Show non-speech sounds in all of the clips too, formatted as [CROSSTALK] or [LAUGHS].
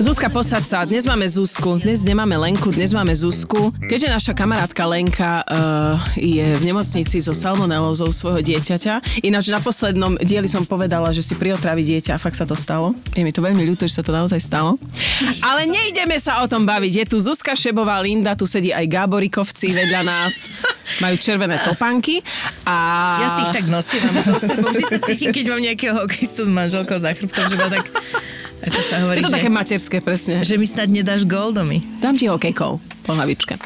Zuzka, posad sa. Dnes máme Zuzku. Dnes nemáme Lenku, dnes máme Zuzku. Keďže naša kamarátka Lenka uh, je v nemocnici so salmonelózou svojho dieťaťa. Ináč na poslednom dieli som povedala, že si priotraví dieťa a fakt sa to stalo. Je mi to veľmi ľúto, že sa to naozaj stalo. Ale nejdeme sa o tom baviť. Je tu Zuzka Šebová, Linda, tu sedí aj Gáborikovci vedľa nás. Majú červené topanky. A... Ja si ich tak nosím, mám so sebou. Vždy sa cítim, keď mám nejakého hokejistu s manželkou za chrbtom, že ma tak ako sa hovorí, je to že, také materské, presne. že mi snad nedáš gól domy. Dám ti hokejkou po hlavičke.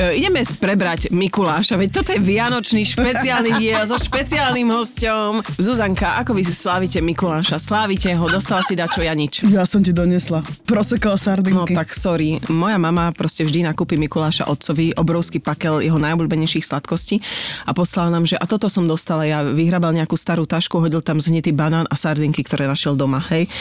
E, ideme prebrať Mikuláša, veď toto je vianočný špeciálny diel so špeciálnym hosťom. Zuzanka, ako vy si slávite Mikuláša? Slávite ho, dostala si dačo, ja nič. Ja som ti donesla. Prosekala No sardinky. tak sorry, moja mama proste vždy nakúpi Mikuláša otcovi obrovský pakel jeho najobľúbenejších sladkostí a poslala nám, že a toto som dostala, ja vyhrabal nejakú starú tašku, hodil tam zhnitý banán a sardinky, ktoré našiel doma, hej.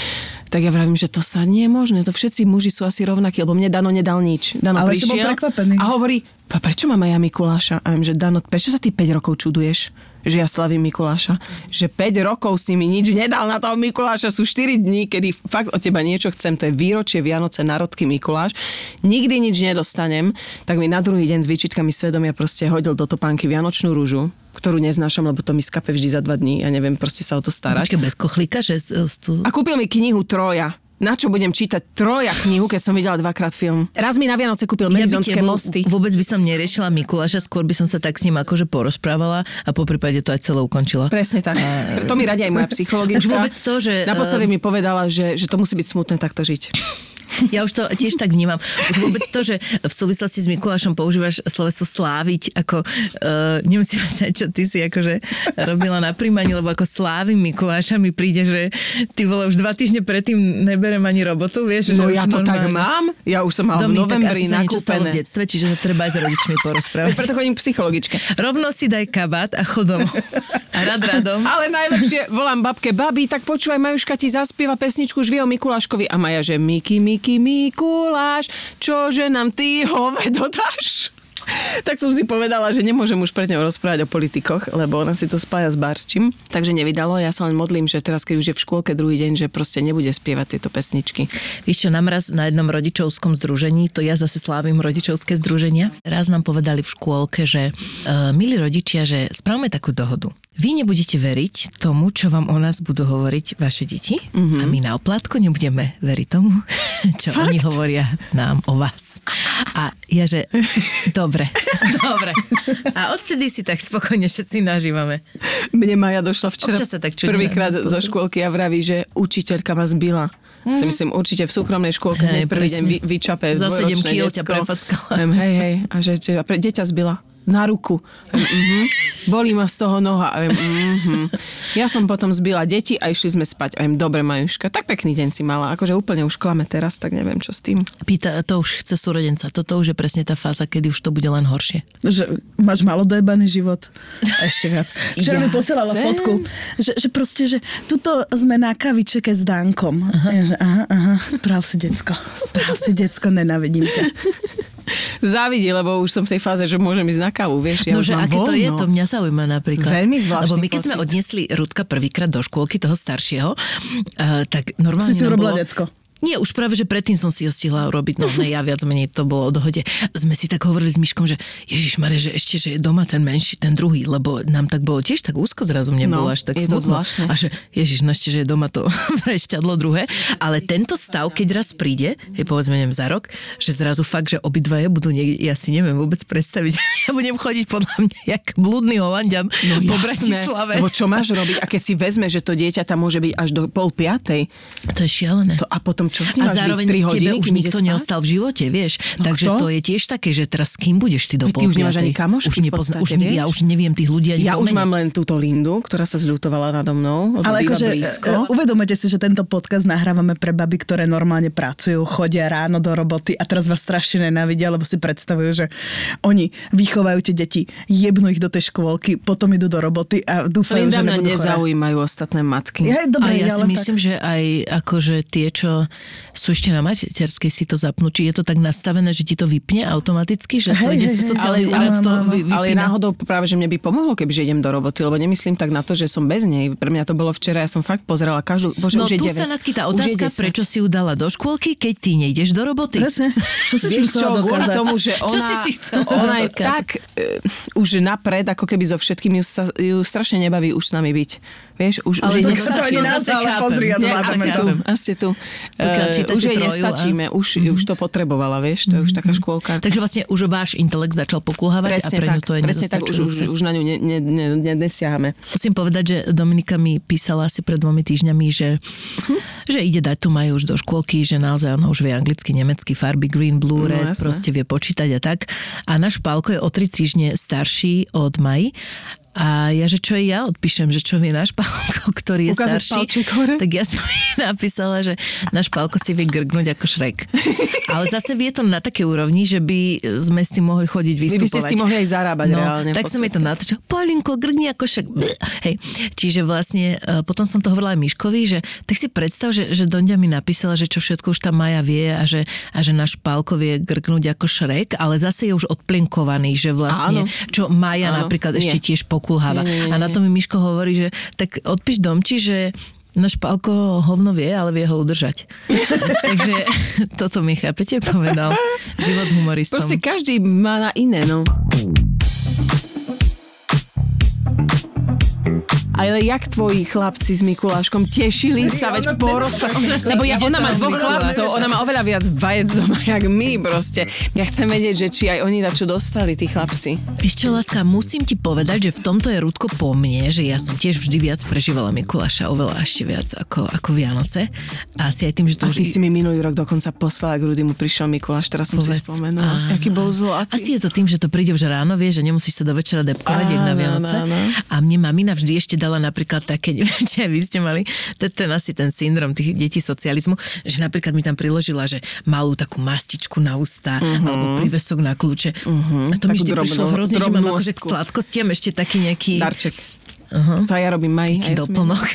Tak ja vravím, že to sa nie je možné, to všetci muži sú asi rovnakí, lebo mne Dano nedal nič. Dano Ale si bol prišiel prekvapený. a hovorí, prečo mám aj ja Mikuláša? A viem, že Dano, prečo sa ty 5 rokov čuduješ? že ja slavím Mikuláša. Že 5 rokov si mi nič nedal na toho Mikuláša. Sú 4 dní, kedy fakt od teba niečo chcem. To je výročie Vianoce, narodky Mikuláš. Nikdy nič nedostanem. Tak mi na druhý deň s výčitkami svedomia proste hodil do topánky Vianočnú rúžu ktorú neznášam, lebo to mi skape vždy za dva dní. Ja neviem proste sa o to starať. Počkej, bez kochlíka, že z tu... A kúpil mi knihu Troja. Na čo budem čítať Troja knihu, keď som videla dvakrát film? Raz mi na Vianoce kúpil Ja tie vo- mosty. Vôbec by som neriešila Mikuláša, skôr by som sa tak s ním akože porozprávala a po prípade to aj celé ukončila. Presne tak. To mi radi aj moja psychologička. Už vôbec to, že, Naposledy eh, mi povedala, že, že to musí byť smutné takto žiť. [LAUGHS] Ja už to tiež tak vnímam. Už vôbec to, že v súvislosti s Mikulášom používaš sloveso sláviť, ako uh, nemusím povedať, čo ty si akože robila na príjmaní, lebo ako slávim Mikuláša mi príde, že ty vole už dva týždne predtým neberem ani robotu, vieš? No ja už to tak normálne- mám. Ja už som mala v Domi, tak novembri asi sa v detstve, čiže sa treba aj s rodičmi porozprávať. [LAUGHS] Preto chodím k psychologičke. Rovno si daj kabát a chodom. A rad radom. [LAUGHS] Ale najlepšie volám babke, babi, tak počúvaj, Majuška ti zaspieva pesničku Žvie o Mikuláškovi. A Maja, že Miki, Miki, Mikuláš, čože nám ty hove dodáš? tak som si povedala, že nemôžem už pred ňou rozprávať o politikoch, lebo ona si to spája s barčím. Takže nevydalo. Ja sa len modlím, že teraz, keď už je v škôlke druhý deň, že proste nebude spievať tieto pesničky. Víš čo, nám raz na jednom rodičovskom združení, to ja zase slávim rodičovské združenia, raz nám povedali v škôlke, že uh, milí rodičia, že správame takú dohodu. Vy nebudete veriť tomu, čo vám o nás budú hovoriť vaše deti mm-hmm. a my na oplátku nebudeme veriť tomu, [LAUGHS] čo Fakt? oni hovoria nám o vás. A ja, že [LAUGHS] dobre, dobre. A odtedy si tak spokojne všetci nažívame. Mne Maja došla včera sa tak prvýkrát zo škôlky a vraví, že učiteľka ma zbila. Si myslím, určite v súkromnej škôlke hneď prvý deň vy, vyčape Za sedem dvojročné kíl ťa prefackala. Hej, hej. A že, že a pre, deťa zbila na ruku. Uh-huh. Bolí ma z toho noha. A viem, uh-huh. Ja som potom zbila deti a išli sme spať. A viem, dobre, Majuška, tak pekný deň si mala. Akože úplne už klame teraz, tak neviem, čo s tým. Pýta, to už chce súrodenca. Toto už je presne tá fáza, kedy už to bude len horšie. Že máš malo dojebaný život. A ešte viac. [LAUGHS] Včera mi posielala chcem. fotku, že, že proste, že tuto sme na kavičeke s Dankom. Aha. Ja, že aha, aha, správ si decko. Správ si decko, nenávidím ťa. [LAUGHS] Závidí, lebo už som v tej fáze, že môžem ísť na kávu, vieš. Ja no, že aké to voľno. je, to mňa zaujíma napríklad. Veľmi zvláštny Lebo my keď sme pocit. odniesli Rudka prvýkrát do škôlky toho staršieho, uh, tak normálne Si si urobila bolo... decko. Nie, už práve, že predtým som si ho stihla urobiť, no ne, ja viac menej to bolo o dohode. Sme si tak hovorili s Myškom, že Ježiš Mare, že ešte, že je doma ten menší, ten druhý, lebo nám tak bolo tiež tak úzko zrazu mne No, bolo až tak je smutno. A že Ježiš, no ešte, že je doma to [LAUGHS] prešťadlo druhé. Ale tento stav, keď raz príde, je povedzme, neviem, za rok, že zrazu fakt, že obidvaja budú niekde, ja si neviem vôbec predstaviť, [LAUGHS] ja budem chodiť podľa mňa jak blúdny Holandian No po jasné, Bratislave. Lebo čo máš robiť? A keď si vezme, že to dieťa tam môže byť až do pol piatej, To je šialené. to, a potom čo si a máš zároveň byť 3 hodiny, tebe už nikto spať? neostal v živote, vieš. No Takže kto? to je tiež také, že teraz s kým budeš ty do ty už nemáš ani kamošky už v nepozna- podstate, už ne? Ja už neviem tých ľudí ani Ja po už mám len túto Lindu, ktorá sa zľutovala nado mnou, lebo Ale akože blízko. e, uvedomujete si, že tento podcast nahrávame pre baby, ktoré normálne pracujú, chodia ráno do roboty a teraz vás strašne nenávidia, lebo si predstavujú, že oni vychovajú tie deti, jebnú ich do tej škôlky, potom idú do roboty a dúfajú, Linda že nebudú nezaujímajú ostatné matky. Ja, A dobre, ja si myslím, že aj akože tie, čo sú ešte na materskej, si to zapnú. Či je to tak nastavené, že ti to vypne automaticky, že to Hej, ide hej. sociálny Ale- áno, to Ale náhodou práve, že mne by pomohlo, kebyže idem do roboty, lebo nemyslím tak na to, že som bez nej. Pre mňa to bolo včera, ja som fakt pozerala každú, bože, No už je tu 9. sa naskytá Už je otázka, 10. prečo si ju dala do škôlky, keď ty nejdeš do roboty. Presne. Čo si Vieš čo, chcela kvôli dokázať? tomu, že Čo ona, si si chcela ona je dokázať? tak uh, už napred, ako keby so všetkým ju, sa, ju strašne nebaví už s nami byť. Vieš, už, už Ale jej to to ani nás, ale pozri, ja asi tu, asi tu. Pokiaľ Eh, čítate už jej troju, nestačíme, už, už to potrebovala, vieš, to je už taká škôlka. Takže vlastne už váš intelekt začal pokulhávať a Presne pre ňu tak, to je presne tak, už, už, už na ňu ne, ne, ne, ne, nesiahame. Musím povedať, že Dominika mi písala asi pred dvomi týždňami, že, že ide dať tu majú už do škôlky, že naozaj ona už vie anglicky, nemecky, farby, green, blue, No, red, jasné. proste vie počítať a tak. A náš Pálko je o tri týždne starší od Maji a ja, že čo ja, odpíšem, že čo vie náš Pálko, ktorý je Ukázať starší. palček hore? Tak ja som jej napísala, že náš Pálko si vie grgnúť ako šrek. Ale zase vie to na také úrovni, že by sme s tým mohli chodiť Vy vystupovať. by ste s tým mohli aj zarábať no, reálne. Tak som jej to natočila, Paulinko, grgni ako však. Hej. Čiže vlastne e, potom som to hovorila aj Miškovi, že tak si predstav, že, že Donďa mi napísala, že čo všetko už tá Maja vie a že, a že náš Pálko vie grgnúť ako šrek, ale zase je už odplinkovaný, že vlastne, Áno. čo Maja Áno. napríklad Nie. ešte tiež pokulháva. Nie, nie, nie, A na to mi Miško hovorí, že tak odpíš Domči, že Náš Pálko hovno vie, ale vie ho udržať. [LAUGHS] Takže toto mi chápete povedal. Život humoristom. Proste každý má na iné, no. Ale jak tvoji chlapci s Mikuláškom tešili sa, veď porozprávali. Lebo ja, ona má dvoch chlapcov, ona má oveľa viac vajec doma, jak my proste. Ja chcem vedieť, že či aj oni na čo dostali, tí chlapci. Vieš čo, Láska, musím ti povedať, že v tomto je Rudko po mne, že ja som tiež vždy viac prežívala Mikuláša, oveľa ešte viac ako, ako Vianoce. A asi aj tým, že to A už... ty si mi minulý rok dokonca poslala, k Rudy mu prišiel Mikuláš, teraz som si Povedz. spomenula. Áno. Aký bol zlatý. Asi je to tým, že to príde už ráno, vieš, že nemusíš sa do večera depkovať, na Vianoce. áno, áno. A mne mamina vždy ešte dala napríklad také, neviem, [LAUGHS] či aj vy ste mali, to je ten asi ten syndrom tých detí socializmu, že napríklad mi tam priložila, že malú takú mastičku na ústa, alebo prívesok na kľúče. A to mi Takú vždy prišlo drobnú- hrozne, že mám akože k sladkostiam ešte taký nejaký... Darček. Uh-huh. To ja robím maj. taký doplnok.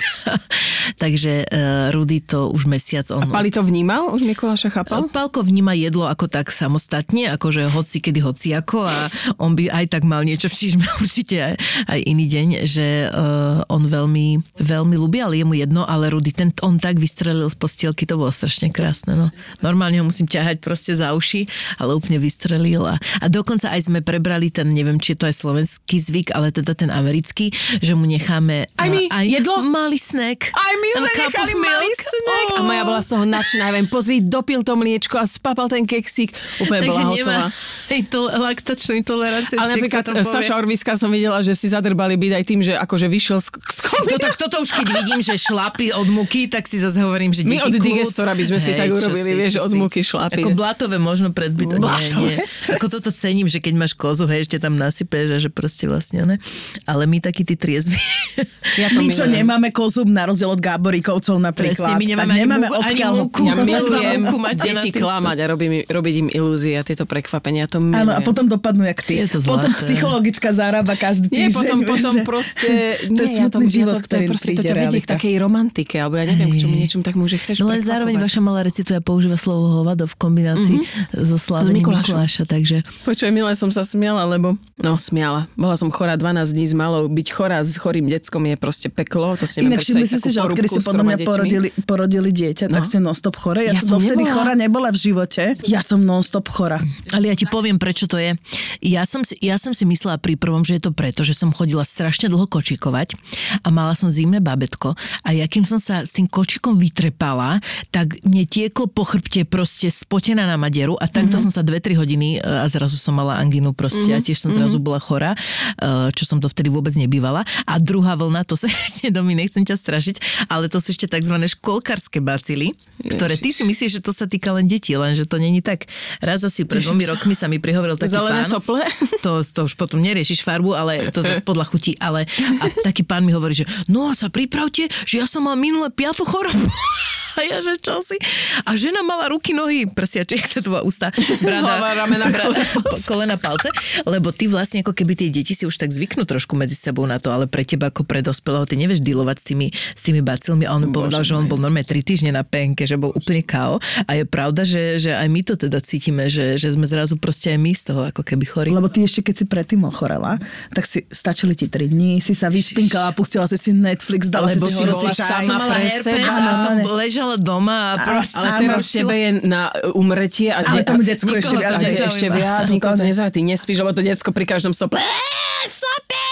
[LAUGHS] Takže uh, Rudy to už mesiac on... Pali to vnímal? Už Mikuláša chápal? Pálko vníma jedlo ako tak samostatne, akože hoci kedy hoci ako a on by aj tak mal niečo [LAUGHS] v čižme určite aj, aj iný deň, že uh, on veľmi, veľmi ľubí, ale je mu jedno, ale Rudy, ten, on tak vystrelil z postielky, to bolo strašne krásne. No. Normálne ho musím ťahať proste za uši, ale úplne vystrelil a, a dokonca aj sme prebrali ten, neviem, či je to aj slovenský zvyk, ale teda ten americký, že mu necháme Aj my, aj jedlo? malý snack. Aj my sme nechali malý snack. Oh. A moja bola z toho nadšená. Viem, pozri, dopil to mliečko a spapal ten keksík. Úplne Takže bola nemá hotová. [LAUGHS] intol- laktačnú intoleranciu. Ale napríklad sa to povie. Saša Orviska som videla, že si zadrbali byť aj tým, že akože vyšiel z, z To, tak toto už keď vidím, že šlapy od muky, tak si zase hovorím, že My od digestora by sme si tak urobili, si, vieš, od muky šlapy. Ako blatové možno predbyto. Nie, Blatové, nie. Ako toto cením, že keď máš kozu, hej, ešte tam nasypeš a že proste vlastne, ne? Ale my takí tí triezvi. [LAUGHS] Ja to My, čo milujem. nemáme kozub na rozdiel od Gáborikovcov napríklad, Presne, my nemáme tak nemáme múku- ani odkiaľ múku. Ja milujem [LAUGHS] deti klamať a robiť, im- robiť im ilúzie a tieto prekvapenia. To milujem. Áno, a potom dopadnú jak ty. Je to potom zlaté. psychologická zárába každý Nie, týždeň. potom, vieš, potom že- proste... To je nie, smutný ja život, to, to, je proste, to ťa vedie k takej romantike, alebo ja neviem, k čomu niečom takému, že chceš No len zároveň vaša malá recituje používa slovo hovado v kombinácii mm-hmm. so slavením Mikulášom. Mikuláša, takže Počuj, milé som sa smiala, lebo... No, smiala. Bola som chorá 12 dní s malou. Byť chorá s chorým deckom je proste peklo. To si neviem Inak všimli si si, že odkedy si podľa mňa porodili, porodili dieťa, tak No. ste non-stop chore. Ja, Ja som som dovtedy nebola. chora nebola v živote. Ja som non-stop chora. Ale ja ti poviem, prečo to je. Ja som, si, ja som si myslela pri prvom, že je to preto, že som chodila strašne dlho kočikovať a mala som zimné babetko a ja kým som sa s tým kočikom vytrepala, tak mne tieklo po chrbte proste spotená na maderu a takto mm-hmm. som sa 2-3 hodiny e, a zrazu som mala angínu proste mm-hmm. a tiež som zrazu bola chorá, e, čo som to vtedy vôbec nebývala. A druhá vlna, to sa [LAUGHS] ešte domy, nechcem ťa strašiť, ale to sú ešte tzv. školkárske bacily, ktoré ty si myslíš, že to sa týka len detí, lenže to není tak. Raz asi pred dvomi rokmi sa mi prihovoril taký Zelené pán. sople? [LAUGHS] To, to už potom neriešiš farbu, ale to zase podľa chutí. Ale a taký pán mi hovorí, že no a sa pripravte, že ja som mal minulé piatu chorobu. [LAUGHS] A ja, že čo si? A žena mala ruky, nohy, prsiači, jak sa to ústa, brada, Hlava, ramena, brada, kolena, palce. Lebo ty vlastne ako keby tie deti si už tak zvyknú trošku medzi sebou na to, ale pre teba ako pre dospelého, ty nevieš dealovať s tými, s tými bacilmi. A on povedal, že on bol normálne tri týždne na penke, že bol úplne kao. A je pravda, že, že aj my to teda cítime, že, že sme zrazu proste aj my z toho ako keby chorí. Lebo ty ešte, keď si predtým ochorela, tak si stačili ti 3 dní, si sa vyspinkala, pustila si si Netflix, dala Lebo si si bola horočaj. sama mala herpes a som ležala doma a proste... Ale teraz tebe je na umretie a, Ale tomu decku ešte to viac. a ešte viac, To nikoho to ne. nezaujíma, ty nespíš, lebo to decko pri každom sople "Eee, sopel!"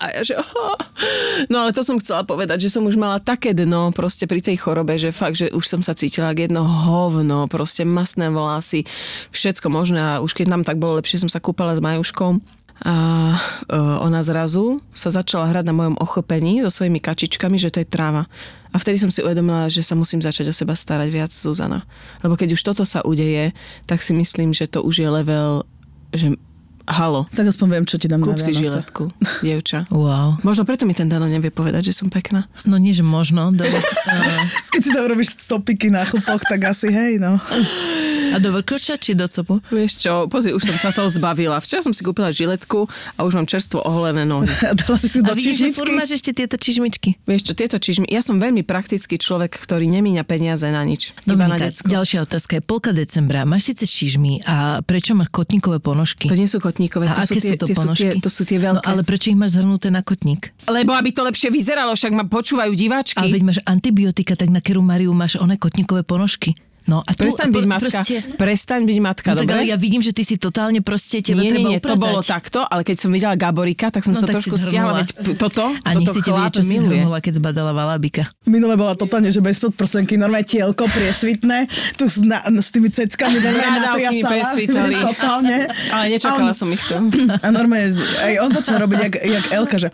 A ja, že, oh. No ale to som chcela povedať, že som už mala také dno proste pri tej chorobe, že fakt, že už som sa cítila ako jedno hovno, proste masné vlasy, všetko možné a už keď nám tak bolo lepšie, som sa kúpala s Majuškou a uh, ona zrazu sa začala hrať na mojom ochopení so svojimi kačičkami, že to je tráva. A vtedy som si uvedomila, že sa musím začať o seba starať viac, Zuzana. Lebo keď už toto sa udeje, tak si myslím, že to už je level, že halo, Tak aspoň viem, čo ti dám kúp na si Vianoce. žiletku, dievča. Wow. Možno preto mi ten Dano nevie povedať, že som pekná. No nie, že možno. Do, uh, [LAUGHS] Keď si tam robíš stopiky na chupoch, tak asi hej, no. a do vrkoča či do copu? Vieš čo, pozri, už som sa toho zbavila. Včera som si kúpila žiletku a už mám čerstvo oholené nohy. A [LAUGHS] dala si si do A vidíš, že furt máš ešte tieto čižmičky. Vieš čo, tieto čižmy, ja som veľmi praktický človek, ktorý nemíňa peniaze na nič. iba na Dominika, decko. ďalšia otázka je polka decembra. Máš síce čižmy a prečo máš kotníkové ponožky? To nie sú kotníkové, a to sú aké tie, sú to tie, sú ponožky? tie, to sú tie veľké. No ale prečo ich máš zhrnuté na kotník? Lebo aby to lepšie vyzeralo, však ma počúvajú diváčky. Ale veď máš antibiotika, tak na keru Mariu máš one kotníkové ponožky. No a tu, Prestaň a byť matka. Proste, Prestaň byť matka, no tak dobre? ale ja vidím, že ty si totálne proste, teba nie, treba nie, nie, to upratať. bolo takto, ale keď som videla Gaborika, tak som No sa tak si trošku stiahla, veď toto, A toto nech si ti chlap čo si miluje. zhrnula, keď zbadala valabika. Minule bola totálne, že bez podprsenky, normálne tielko priesvitné, tu s, na, s tými ceckami normálne [LAUGHS] totálne. Ale nečakala on- som ich to. A normálne, aj on začal robiť jak, jak Elka, že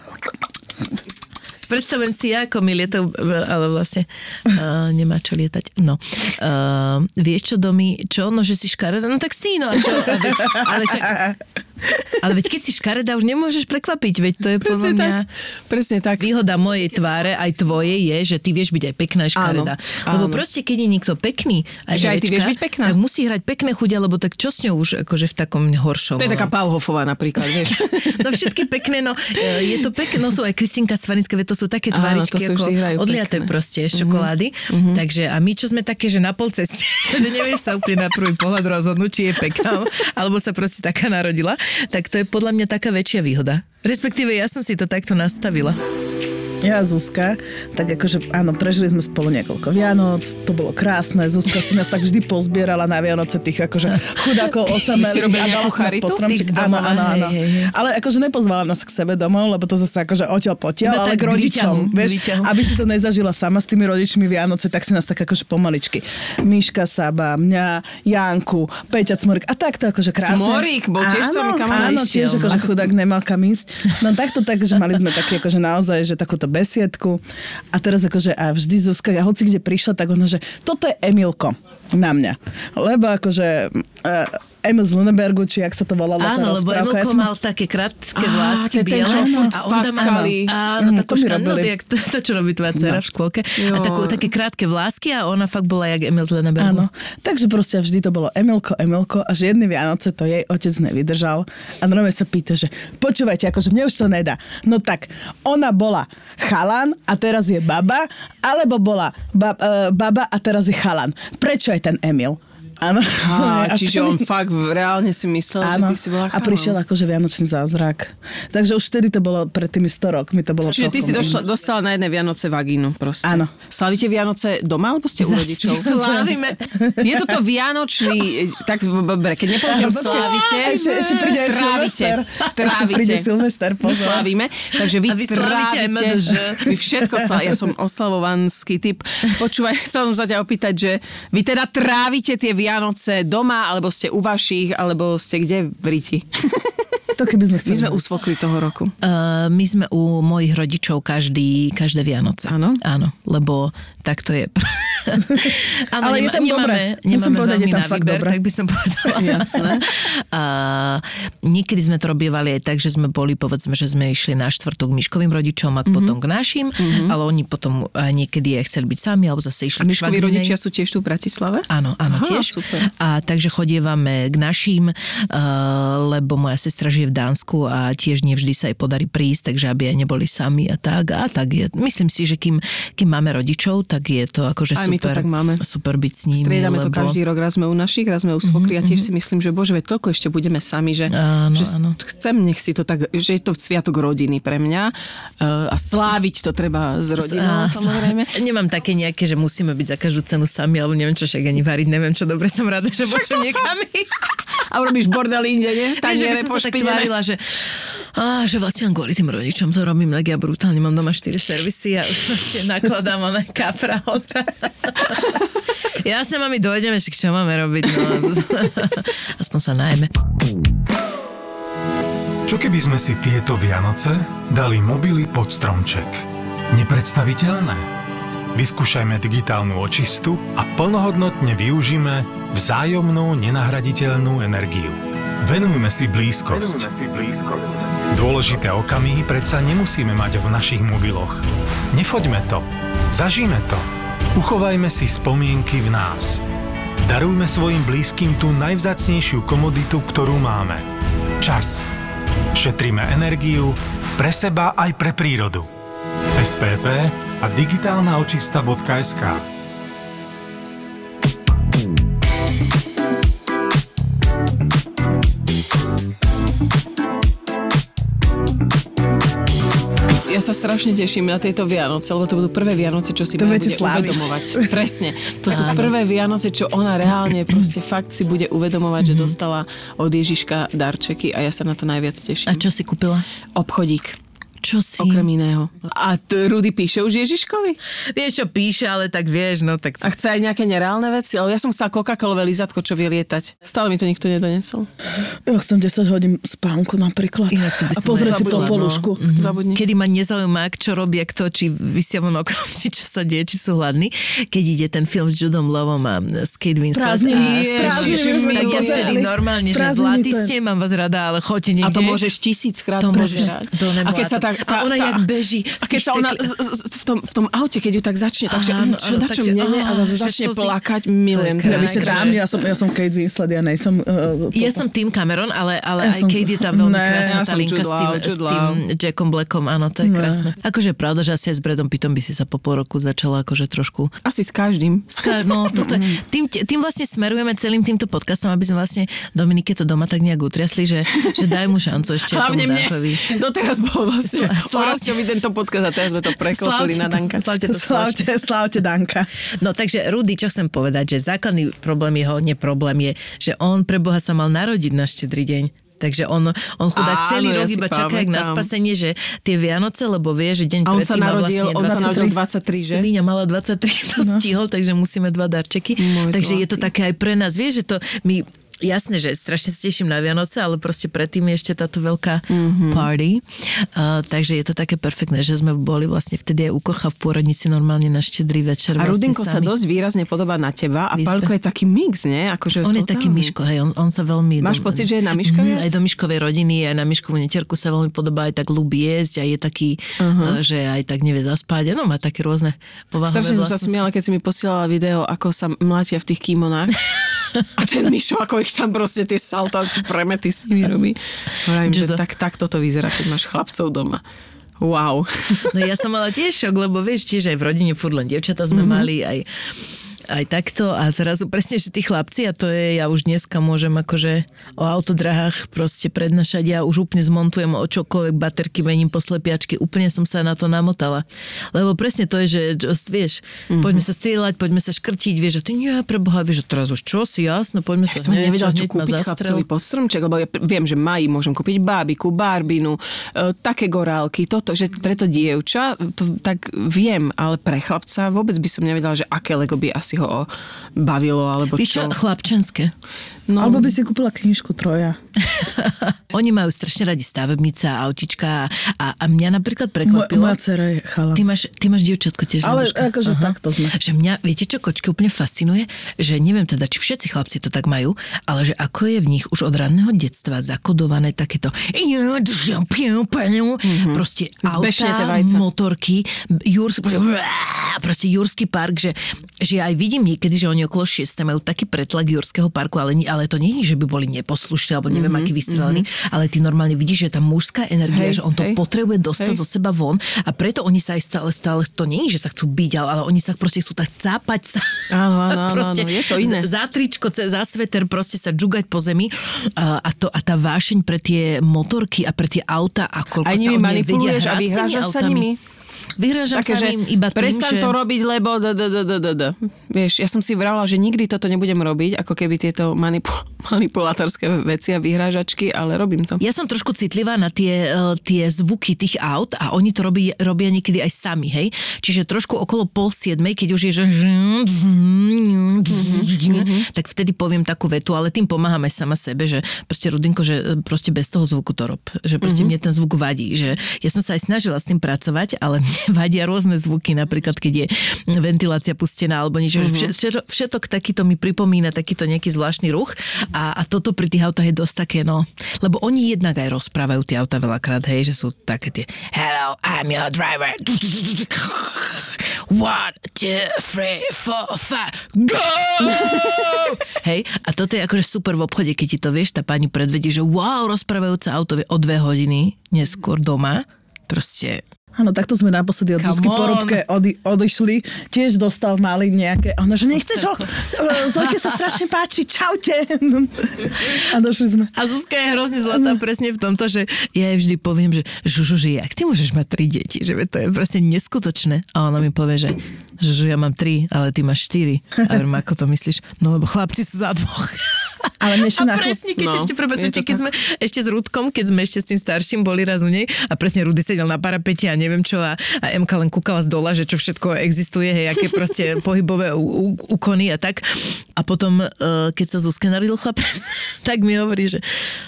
Predstavujem si ja, ako mi lietajú, ale vlastne uh, nemá čo lietať. No. Uh, vieš čo, Domi, čo? No, že si škaredá? No tak si, no a čo? Ale, však, [LAUGHS] ale veď keď si škaredá, už nemôžeš prekvapiť, veď to je podľa Presne mňa... tak. Presne tak. Výhoda mojej tváre, aj tvojej, je, že ty vieš byť aj pekná aj škaredá. Áno, Lebo áno. proste, keď je niekto pekný, aj, Že aj ty vieš byť pekná. tak musí hrať pekné chudia, lebo tak čo s ňou už akože v takom horšom. To je taká no. Pauhofová napríklad, vieš. [LAUGHS] No všetky pekné, no e, je to pekné, no sú aj Kristinka Svarinská, to sú také Áno, tváričky to sú ako odliaté pekné. proste z čokolády. Takže a my, čo sme také, že na pol ceste, [LAUGHS] že nevieš sa úplne na prvý pohľad rozhodnúť, či je pekná, alebo sa proste taká narodila, tak to je podľa mňa taká väčšia výhoda. Respektíve ja som si to takto nastavila. Ja a Zuzka, tak akože áno, prežili sme spolu niekoľko Vianoc, to bolo krásne, Zuzka si nás tak vždy pozbierala na Vianoce tých akože chudákov osamelých. a dala nejakú si nás charitu? pod stromček. Tých z Áno, áno, áno. Ale akože nepozvala nás k sebe domov, lebo to zase akože odtiaľ potiaľ, ale k rodičom, vieš, aby si to nezažila sama s tými rodičmi Vianoce, tak si nás tak akože pomaličky. Miška Saba, mňa, Janku, Peťa Cmorik a takto akože krásne. Cmorik bol tiež s vami Áno, kamarát. Áno, tiež akože chudák nemal kam ísť. No takto tak, že mali sme také akože naozaj, že takúto besiedku a teraz akože a vždy Zuzka, a hoci kde prišla, tak ona, že toto je Emilko na mňa. Lebo akože uh, Emil z Lunebergu, či jak sa to volalo. Áno, lebo rozprávka. Ja Emilko som- mal také krátke vlásky biele. a on tam mal, áno, Mm, takú robili. jak to, to, čo robí tvoja dcera v škôlke. A Jo. takú, také krátke vlásky a ona fakt bola jak Emil z Lenebergu. Áno, takže proste vždy to bolo Emilko, Emilko a že jedny Vianoce to jej otec nevydržal a normálne sa pýta, že počúvajte, akože mne už to nedá. No tak, ona bola chalan a teraz je baba, alebo bola ba, uh, baba a teraz je chalan. Prečo je ten Emil? Áno. A [LAUGHS] čiže on fakt reálne si myslel, Áno, že ty si bola a prišiel akože Vianočný zázrak. Takže už vtedy to bolo, pred tými 100 rokmi to bolo Čiže ty si došla, iné. dostala na jedné Vianoce vagínu proste. Áno. Slavíte Vianoce doma, alebo ste u rodičov? [LAUGHS] Slávime. Je toto vianočný, tak dobre, keď nepoužijem slávite, ešte, ešte príde trávite. Silvester. Ešte príde. Silvester, pozor. slávime, takže vy, A vy trávite, MDŽ. vy všetko slávite. Ja som oslavovanský typ. Počúvaj, [LAUGHS] chcel som sa ťa opýtať, že vy teda trávite tie Vianoce doma, alebo ste u vašich, alebo ste kde v Riti? To keby sme My chceli. sme usvokli toho roku. Uh, my sme u mojich rodičov každý, každé Vianoce. Áno? Áno, lebo tak to je. [LAUGHS] Áno, Ale je tam dobre. Musím nemáme povedať, je tam fakt výber, dobre. Tak by som povedala. [LAUGHS] Jasné. A niekedy sme to robievali aj tak, že sme boli, povedzme, že sme išli na štvrtok k Miškovým rodičom a Mhm. potom k našim, ale oni potom niekedy aj chceli byť sami, alebo zase A išli k Miškovi švagrinej. rodičia sú tiež tu v Bratislave? Áno, áno, Aha, tiež. super. A takže chodievame k našim, uh, lebo moja sestra žije v Dánsku a tiež nevždy sa jej podarí prísť, takže aby aj neboli sami a tak. A tak je. Myslím si, že kým, kým máme rodičov, tak je to akože Aj my to super, tak máme. super byť s nimi. Striedame to lebo... každý rok, raz sme u našich, raz sme u svokry a tiež si myslím, že bože, veď toľko ešte budeme sami, že, Áno, že áno. chcem, nech si to tak, že je to sviatok rodiny pre mňa uh, a sláviť to treba s rodinou, Á, samozrejme. [LAUGHS] Nemám také nejaké, že musíme byť za každú cenu sami, alebo neviem čo, však ani variť, neviem čo, dobre som rada, že môžem niekam ísť. A urobíš bordel inde, nie? Nie, že by Taniere som sa tak pošpinené. tvárila, že, á, že vlastne kvôli tým rodičom to robím, tak ja brutálne mám doma 4 servisy a už vlastne nakladám ona kapra. [LAUGHS] Jasne, mami, dojdeme, však čo máme robiť, no. [LAUGHS] Aspoň sa najme. Čo keby sme si tieto Vianoce dali mobily pod stromček? Nepredstaviteľné? Vyskúšajme digitálnu očistu a plnohodnotne využíme vzájomnú nenahraditeľnú energiu. Venujme si blízkosť. Dôležité okamihy predsa nemusíme mať v našich mobiloch. Nefoďme to. Zažíme to. Uchovajme si spomienky v nás. Darujme svojim blízkym tú najvzácnejšiu komoditu, ktorú máme. Čas. Šetríme energiu pre seba aj pre prírodu. SPP a digitálna očista.sk Ja sa strašne teším na tieto Vianoce, lebo to budú prvé Vianoce, čo si To bude sláviť. uvedomovať. [LAUGHS] Presne. To sú prvé Vianoce, čo ona reálne proste fakt si bude uvedomovať, že dostala od Ježiška darčeky a ja sa na to najviac teším. A čo si kúpila? Obchodík. Čo si? Okrem iného. A t- Rudy píše už Ježiškovi? Vieš, čo píše, ale tak vieš, no tak... A chce aj nejaké nereálne veci? Ale ja som chcela Coca-Colové lizatko, čo vie lietať. Stále mi to nikto nedonesol. Ja chcem 10 hodín spánku napríklad. Inak to by a pozrieť si to zabudla, po no. Zabudni. Kedy ma nezaujíma, čo robia kto, či vysia von oknom, [LAUGHS] či čo sa deje, či sú hladní. Keď ide ten film s Judom Lovom a s Kate Winslet. Prázdniny, tak to ja vtedy normálne, že zlatý to ste, mám vás rada, ale choďte niekde. A to môžeš tisíckrát To môžeš neba A keď sa a tak... a ona jak beží A v keď sa ona z, z, v, tom, v tom aute, keď ju tak začne, takže Áno, čo, áno, na čo takže, mne, a začne plakať, milujem. Ja by ja som, ja som Kate Winslet, ja nejsem... Uh, Ja som Tim Cameron, ale, ale Ja aj som- Kate je tam veľmi Ne, krásna, ja tá linka s tým, s tým. Jackom Blackom, áno, to je krásne. Akože pravda, že asi aj s Bradom Pittom by si sa po pol roku začala akože trošku Asi s každým. No, toto, je- tým, tým vlastne smerujeme celým týmto podcastom, aby sme vlastne Dominike to doma tak nejak utriasli, že, že daj mu šancu ešte Hlavne tomu mne. Doteraz bol vlastne [LAUGHS] Sla- Slávťovi tento podcast a teraz sme to preklopili na Danka. Slavte to Slavte, slavte Danka. No takže Rudy, čo chcem povedať, že základný problém jeho, neproblém je, že on pre Boha sa mal narodiť na štedrý deň. Takže on, on chudák Áno, celý ja rok si iba čaká jak na spasenie, že tie Vianoce, lebo vie, že deň A on predtým sa narodil, vlastne on sa 23. narodil 23, že? Svíňa mala 23, [LAUGHS] to stihol, takže musíme dva darčeky. Môj takže je to zlatý. také aj pre nás, vieš, že to my Jasné, že strašne sa teším na Vianoce, ale proste predtým je ešte táto veľká Mhm. mm-hmm. party. Uh, takže je to také perfektné, že sme boli vlastne vtedy aj u Kocha v pôrodnici normálne na štedrý večer. A vlastne Rudinko sa sami. dosť výrazne podobá na teba a Výzbe. Palko je taký mix, nie? Akože On je taký totálny. Miško, hej, on, on sa veľmi... Máš pocit, že je na Miška Mhm, viac? Aj do Miškovej rodiny, aj na Miškovú neterku sa veľmi podobá, aj tak ľubí jesť, aj je taký, uh-huh. že aj tak nevie zaspať, no má také rôzne povahové Strašne som sa smiala, keď si mi posielala video, ako sa mlátia v tých kimonách. [LAUGHS] A ten Mišo, ako ich tam proste tie salta, či premety s nimi robí. Hovorím, že tak, tak toto vyzerá, keď máš chlapcov doma. Wow. No ja som mala tiež šok, lebo vieš, tiež aj v rodine furt len dievčatá sme mm-hmm. mali, aj aj takto a zrazu presne, že tí chlapci, a to je, ja už dneska môžem akože o autodrahách proste prednášať, ja už úplne zmontujem o čokoľvek, baterky mením po slepiačky, úplne som sa na to namotala. Lebo presne to je, že vieš, mm-hmm. poďme sa strieľať, poďme sa škrtiť, vieš, a ty nie, preboha, vieš, a teraz už čo si, jasno, poďme Ja sa som nevedela, čo hneď kúpiť chlapcovi pod stromček, lebo ja viem, že mají, môžem kúpiť bábiku, barbinu, e, také gorálky, toto, že preto dievča, to tak viem, ale pre chlapca vôbec by som nevedela, že aké Lego by asi ho bavilo, alebo Vieš čo, čo. chlapčenské. No, Alebo by si kúpila knižku Troja. [LAUGHS] Oni majú strašne radi stavebnica, autička a, a mňa napríklad prekvapilo. Moja dcera je chala. Ty máš, ty máš dievčatko tiež. Ale Naduška? akože takto sme. Že mňa, viete čo, kočky úplne fascinuje? Že neviem teda, či všetci chlapci to tak majú, ale že ako je v nich už od ranného detstva zakodované takéto proste Zbešne tie auta, motorky, Jurs, proste, proste Jurský park, že, že aj vidím niekedy, že oni okolo 6 majú taký pretlak Jurského parku, ale, ale to nie je, že by boli neposlušní, alebo neviem, mm-hmm, aký vystrelení, mm-hmm. ale ty normálne vidíš, že tá mužská energia, Hej, že on to hej, potrebuje dostať hej. zo seba von a preto oni sa aj stále, stále, to nie je, že sa chcú byť, ale, ale oni sa proste chcú tak cápať sa. Áno, áno, [LAUGHS] proste áno, je to iné. Za tričko, za sveter, proste sa džugať po zemi a, a, to, a tá vášeň pre tie motorky a pre tie auta a koľko Aj sa oni vedia hrať vyhrážaš sa nimi? Vyhrážam Také, sa že ním iba tým, prestan že... to robiť, lebo d, d, d, d, d, d. Vieš, ja som si vrala, že nikdy toto nebudem robiť, ako keby tieto manipul- [LAUGHS] manipulátorské veci a vyhrážačky, ale robím to. Ja som trošku citlivá na tie, eh, tie zvuky tých aut a oni to robí, robia niekedy aj sami, hej? Čiže trošku okolo pol siedmej, keď už je, že... tak vtedy poviem takú vetu, ale tým pomáham aj sama sebe, že proste Rudinko, že proste bez toho zvuku to rob. Že proste mne ten zvuk vadí. Že ja som sa aj snažila s tým pracovať, ale mne [LAUGHS] vadia rôzne zvuky, napríklad keď je ventilácia pustená alebo niečo. Uh-huh. Všetok, všetok takýto mi pripomína takýto nejaký zvláštny ruch a, a toto pri tých autách je dosť také, no, lebo oni jednak aj rozprávajú tie auta veľakrát, hej, že sú také tie Hello, I'm your driver. [LAUGHS] One, two, three, four, five, go! [LAUGHS] hej, a toto je akože super v obchode, keď ti to vieš, tá pani predvedí, že wow, rozprávajúce auto je o dve hodiny neskôr doma. Proste Áno, takto sme naposledy od Zuzky on. po rúbke odi, odišli. Tiež dostal malý nejaké. Ona, že nechceš ho? Zojke sa strašne páči, čaute. [LAUGHS] A došli sme. A Zuzka je hrozne zlatá presne v tomto, že ja jej vždy poviem, že Žužu, že jak ty môžeš mať tri deti, že to je proste neskutočné. A ona mi povie, že Žužu, ja mám tri, ale ty máš štyri. A hovorím, ako to myslíš? No lebo chlapci sú za dvoch. [LAUGHS] Ale A presne, keď No, ešte, prepáčte, keď sme ešte s Rudkom, keď sme ešte s tým starším boli raz u nej a presne Rudy sedel na parapete a neviem čo a, a Emka len kúkala z dola, že čo všetko existuje, hej, aké proste [LAUGHS] pohybové úkony a tak. A potom, uh, keď sa Zuzke narodil chlapec, [LAUGHS] tak mi hovorí, že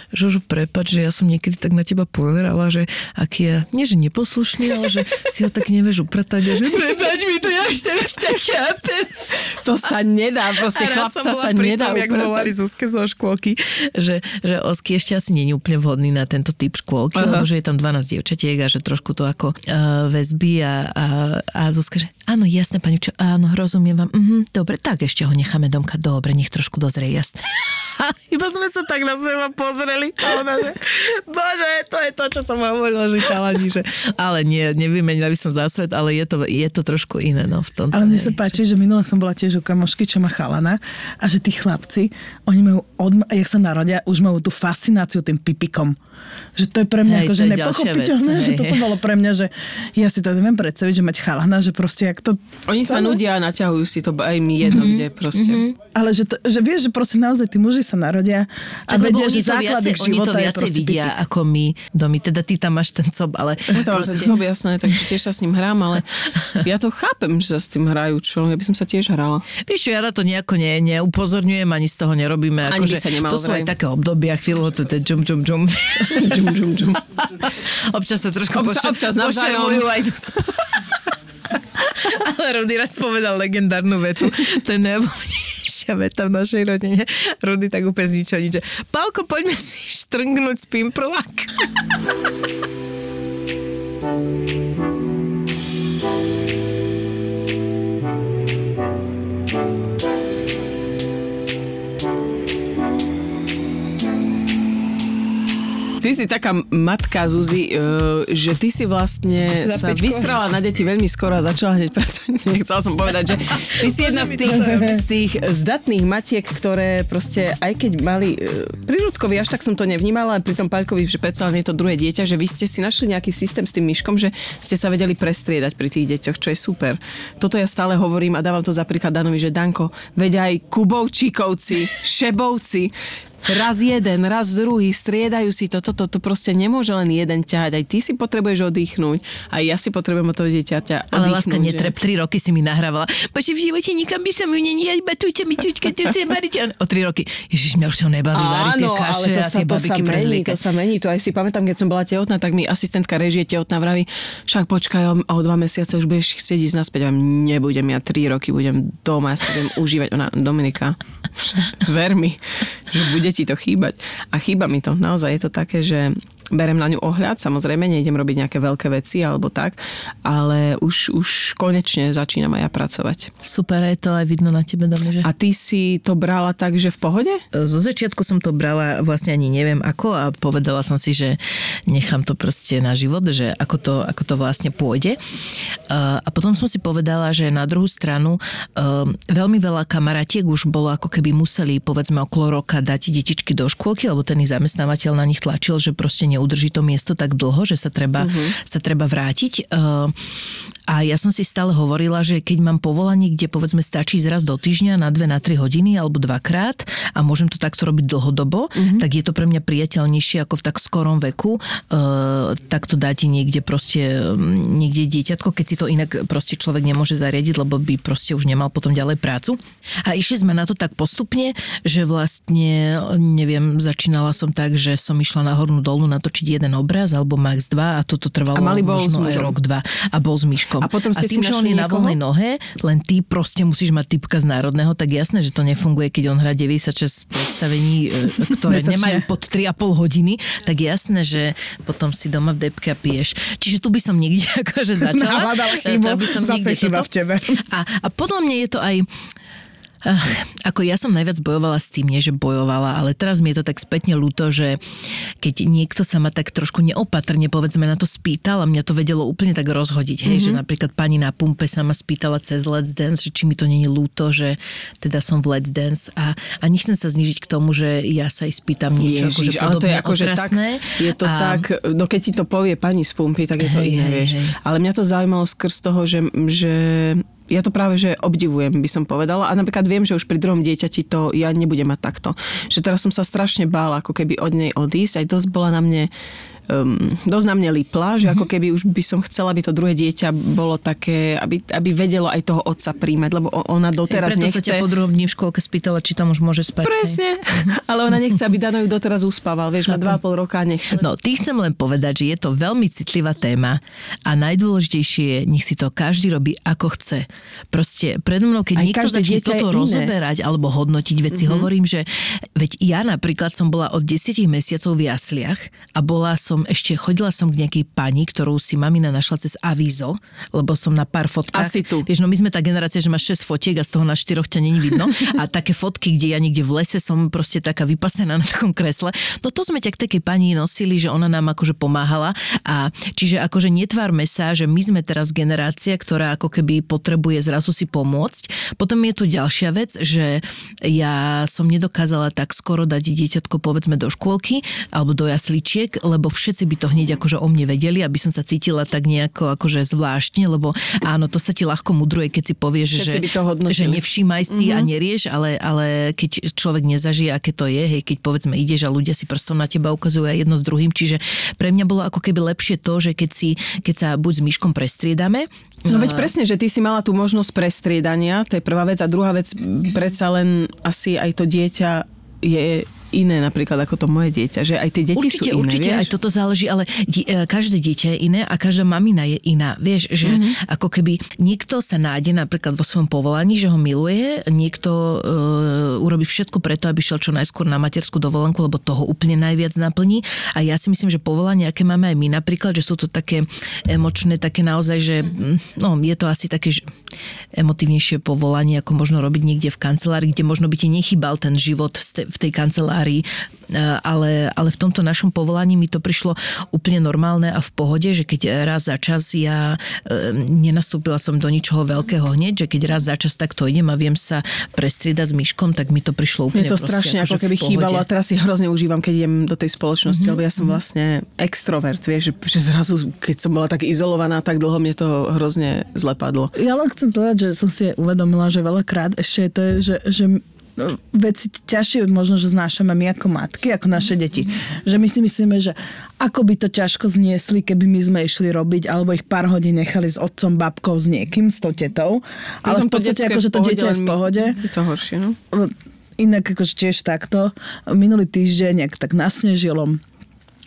Žužu, prepač, že ja som niekedy tak na teba pozerala, že aký je, nie že neposlušný, ale že si ho tak nevieš upratať a že prepač mi to, ja ešte raz ťa chápem. To sa nedá, proste chlapca sa nedá tom, jak upratať. volali Zuzke zo škôlky, že, že Osky ešte asi nie je úplne vhodný na tento typ škôlky, Aha. lebo že je tam 12 dievčatiek a že trošku to ako uh, väzby a, a, a Zuzka, že áno, jasné, pani, čo, áno, rozumiem vám, mhm, dobre, tak ešte ho necháme domka, dobre, nech trošku dozrie, jasné. [LAUGHS] A [LAUGHS] iba sme sa tak na seba pozreli a ona, že bože, to je to, čo som hovorila, že chalani, že ale nie, nevymenila by som za svet, ale je to, je to trošku iné, no, v tomto. Ale mne sa páči, že minule som bola tiež u kamošky, čo má chalana a že tí chlapci, oni majú, od, jak sa narodia, už majú tú fascináciu tým pipikom. Že to je pre mňa akože nepochopiteľné, vec, že hej, toto bolo pre mňa, že ja si to neviem predstaviť, že mať chalana, že proste jak to... Oni sa nudia a naťahujú si to aj mi jedno, Mhm. kde proste. Ale že, to, že vieš, že proste naozaj tí muži sa narodia a Čak, vedia, že oni to základ viacej, ich oni to života je viacej proste vidia pipik. ako my domy. Teda ty tam máš ten cob, ale Ja to mám ten zob, jasné, takže tiež sa s ním hrám, ale ja to chápem, že sa s tým hrajú, čo? Ja by som sa tiež hrala. Vieš čo, ja na to nejako ne, neupozorňujem, ani z toho nerobíme. Ani by akože sa nemalo to sú aj také obdobia, chvíľu to je džum, džum, džum. Džum, džum, džum. [LAUGHS] Občas sa trošku Občas- poše- občas pošermujú aj do [LAUGHS] [LAUGHS] Ale Rudy raz povedal legendárnu vetu. To je najobľúbenejšia veta v našej rodine. Rudy tak úplne z ničoho nič. že, Pálko, poďme si štrngnúť z pimprlak. [LAUGHS] Ty si taká matka, Zuzi, uh, že ty si vlastne Za sa vystrala na deti veľmi skoro a začala hneď pracovať. [LAUGHS] Nechcela som povedať, že ty si jedna z tých, z tých zdatných matiek, ktoré proste, aj keď mali uh, prírodkovi, až tak som to nevnímala, ale pri tom Paľkovi, že predsa len je to druhé dieťa, že vy ste si našli nejaký systém s tým myškom, že ste sa vedeli prestriedať pri tých deťoch, čo je super. Toto ja stále hovorím a dávam to za príklad Danovi, že Danko, veď aj Kubovčíkovci, Šebovci, raz jeden, raz druhý, striedajú si to, toto, to proste nemôže len jeden ťahať. Aj ty si potrebuješ oddychnúť, aj ja si potrebujem od toho dieťaťa oddychnúť. Ale láska, že? netreb, tri roky si mi nahrávala. Bože, v živote nikam by sa mi nenijať, batujte mi tučke, tu variť. O tri roky, ježiš, mňa už sa nebaví variť tie kaše to a tie to babiky mení, to sa mení. To aj si pamätám, keď som bola tehotná, tak mi asistentka režie tehotná vraví, však počkaj, o, dva mesiace už budeš chcieť ísť naspäť. A nebudem, ja tri roky budem doma, ja sa budem užívať. Ona, Dominika, ver mi, že bude ti to chýbať. A chýba mi to. Naozaj je to také, že berem na ňu ohľad, samozrejme, nejdem robiť nejaké veľké veci alebo tak, ale už, už konečne začínam aj ja pracovať. Super, je to aj vidno na tebe, dobre, že? A ty si to brala tak, že v pohode? Zo začiatku som to brala vlastne ani neviem ako a povedala som si, že nechám to proste na život, že ako to, ako to vlastne pôjde. Uh, A potom som si povedala, že na druhú stranu um, veľmi veľa kamaratiek už bolo ako keby museli povedzme okolo roka dať detičky do škôlky, lebo ten zamestnávateľ na nich tlačil, že proste neudrží to miesto tak dlho, že sa treba, uh-huh. sa treba vrátiť. A ja som si stále hovorila, že keď mám povolanie, kde povedzme stačí ísť raz do týždňa na dve, na tri hodiny alebo dvakrát a môžem to takto robiť dlhodobo, mm-hmm. tak je to pre mňa priateľnejšie ako v tak skorom veku uh, takto dať niekde proste mm, niekde dieťatko, keď si to inak proste človek nemôže zariadiť, lebo by proste už nemal potom ďalej prácu. A išli sme na to tak postupne, že vlastne, neviem, začínala som tak, že som išla na hornú dolnú natočiť jeden obraz alebo max dva a toto trvalo A mali bol možno aj rok, dva a bol s myškom. A potom ste a tým, si že on je na voľnej nohe, len ty proste musíš mať typka z národného, tak jasné, že to nefunguje, keď on hrá 96 predstavení, e, ktoré Mesačne. nemajú pod 3,5 hodiny, tak jasné, že potom si doma v depke a piješ. Čiže tu by som niekde [LAUGHS] akože začala. Nahľadala chybu, som zase chyba v tebe. A, a podľa mňa je to aj ako ja som najviac bojovala s tým, nie že bojovala, ale teraz mi je to tak spätne ľúto, že keď niekto sa ma tak trošku neopatrne povedzme na to spýtal a mňa to vedelo úplne tak rozhodiť, hej, mm-hmm. že napríklad pani na pumpe sa ma spýtala cez Let's Dance, že či mi to není ľúto, že teda som v Let's Dance a, a nechcem sa znižiť k tomu, že ja sa aj spýtam niečo akože ale to je podobne akože tak, otrasné. je to a, tak, no keď ti to povie pani z pumpy, tak je to Hej, iné, hej, vieš. hej. Ale mňa to zaujímalo skrz toho, že, že ja to práve, že obdivujem, by som povedala. A napríklad viem, že už pri druhom dieťati to ja nebudem mať takto. Že teraz som sa strašne bála, ako keby od nej odísť. Aj dosť bola na mne um, dosť na mne lipla, že ako Mhm. keby už by som chcela, aby to druhé dieťa bolo také, aby, aby vedelo aj toho otca príjmať, lebo ona doteraz preto nechce... sa ťa po druhom dni v škôlke spýtala, či tam už môže spať. hej. Presne, [LAUGHS] ale ona nechce, aby Dano ju doteraz uspával, vieš, má dva a pol roka a nechce. No, ty chcem len povedať, že je to veľmi citlivá téma a najdôležitejšie je, nech si to každý robí ako chce. Proste predo mnou, keď Aj niekto začne toto rozoberať alebo hodnotiť veci, mm-hmm. hovorím, že veď ja napríklad som bola od 10 mesiacov v jasliach a bola som ešte, chodila som k nejakej pani, ktorú si mamina našla cez avízo, lebo som na pár fotkách. Asi tu. Vieš, no my sme tá generácia, že máš 6 fotiek a z toho na 4 ťa není vidno. A také fotky, kde ja niekde v lese som proste taká vypasená na takom kresle. No to sme ťa k takej pani nosili, že ona nám akože pomáhala. A čiže akože netvárme sa, že my sme teraz generácia, ktorá ako keby potrebuje zrazu si pomôcť. Potom je tu ďalšia vec, že ja som nedokázala tak skoro dať dieťatko povedzme do škôlky alebo do jasličiek, lebo všetci by to hneď akože o mne vedeli, aby som sa cítila tak nejako akože zvláštne, lebo áno, to sa ti ľahko mudruje, keď si povieš, že, by to hodnotili. že nevšímaj si mm-hmm. a nerieš, ale, ale keď človek nezažije, aké to je, hej, keď povedzme ideš a ľudia si prstom na teba ukazujú aj jedno s druhým, čiže pre mňa bolo ako keby lepšie to, že keď, si, keď sa buď s myškom prestriedame, No veď presne, že ty si mala tú možnosť prestriedania, to je prvá vec. A druhá vec, predsa len asi aj to dieťa je iné napríklad ako to moje dieťa, že aj tie deti určite, sú iné, určite, vieš? aj toto záleží, ale die, e, každé dieťa je iné a každá mamina je iná. Vieš, že Mhm. mm-hmm. ako keby niekto sa nájde napríklad vo svojom povolaní, že ho miluje, niekto uh, urobí všetko preto, aby šiel čo najskôr na materskú dovolenku, lebo toho úplne najviac naplní. A ja si myslím, že povolanie, aké máme aj my napríklad, že sú to také emočné, také naozaj, že mm, no, je to asi také že emotívnejšie povolanie, ako možno robiť niekde v kancelárii, kde možno by ti nechybal ten život v tej kancelárii tvári, ale, ale v tomto našom povolaní mi to prišlo úplne normálne a v pohode, že keď raz za čas ja e, nenastúpila som do ničoho veľkého hneď, že keď raz za čas takto idem a viem sa prestriedať s myškom, tak mi to prišlo úplne Je to strašne proste, ako keby chýbalo a teraz si hrozne užívam, keď idem do tej spoločnosti, mm-hmm. lebo ja som vlastne extrovert, vieš, že, že zrazu, keď som bola tak izolovaná, tak dlho mne to hrozne zle padlo. Ja len chcem povedať, že som si uvedomila, že veľakrát ešte je to, že, že veci ťažšie možno, že znášame my ako matky, ako naše deti. Že my si myslíme, že ako by to ťažko zniesli, keby my sme išli robiť, alebo ich pár hodín nechali s otcom, babkou, s niekým, s tou tetou. Ale v podstate, akože to dieťa je v pohode. Je to horšie, no? Inak akože tiež takto. Minulý týždeň, ak tak nasnežilo,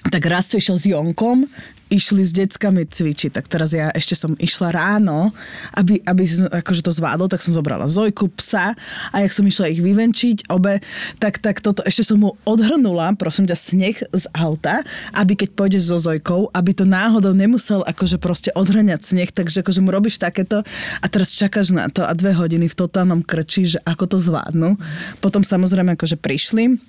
tak raz išiel s Jonkom, išli s deckami cvičiť, tak teraz ja ešte som išla ráno, aby, aby som akože to zvládol, tak som zobrala Zojku, psa a jak som išla ich vyvenčiť obe, tak, tak toto ešte som mu odhrnula, prosím ťa, sneh z auta, aby keď pôjdeš so Zojkou, aby to náhodou nemusel akože proste odhrňať sneh, takže akože mu robíš takéto a teraz čakáš na to a dve hodiny v totálnom krči, že ako to zvládnu. Potom samozrejme akože prišli,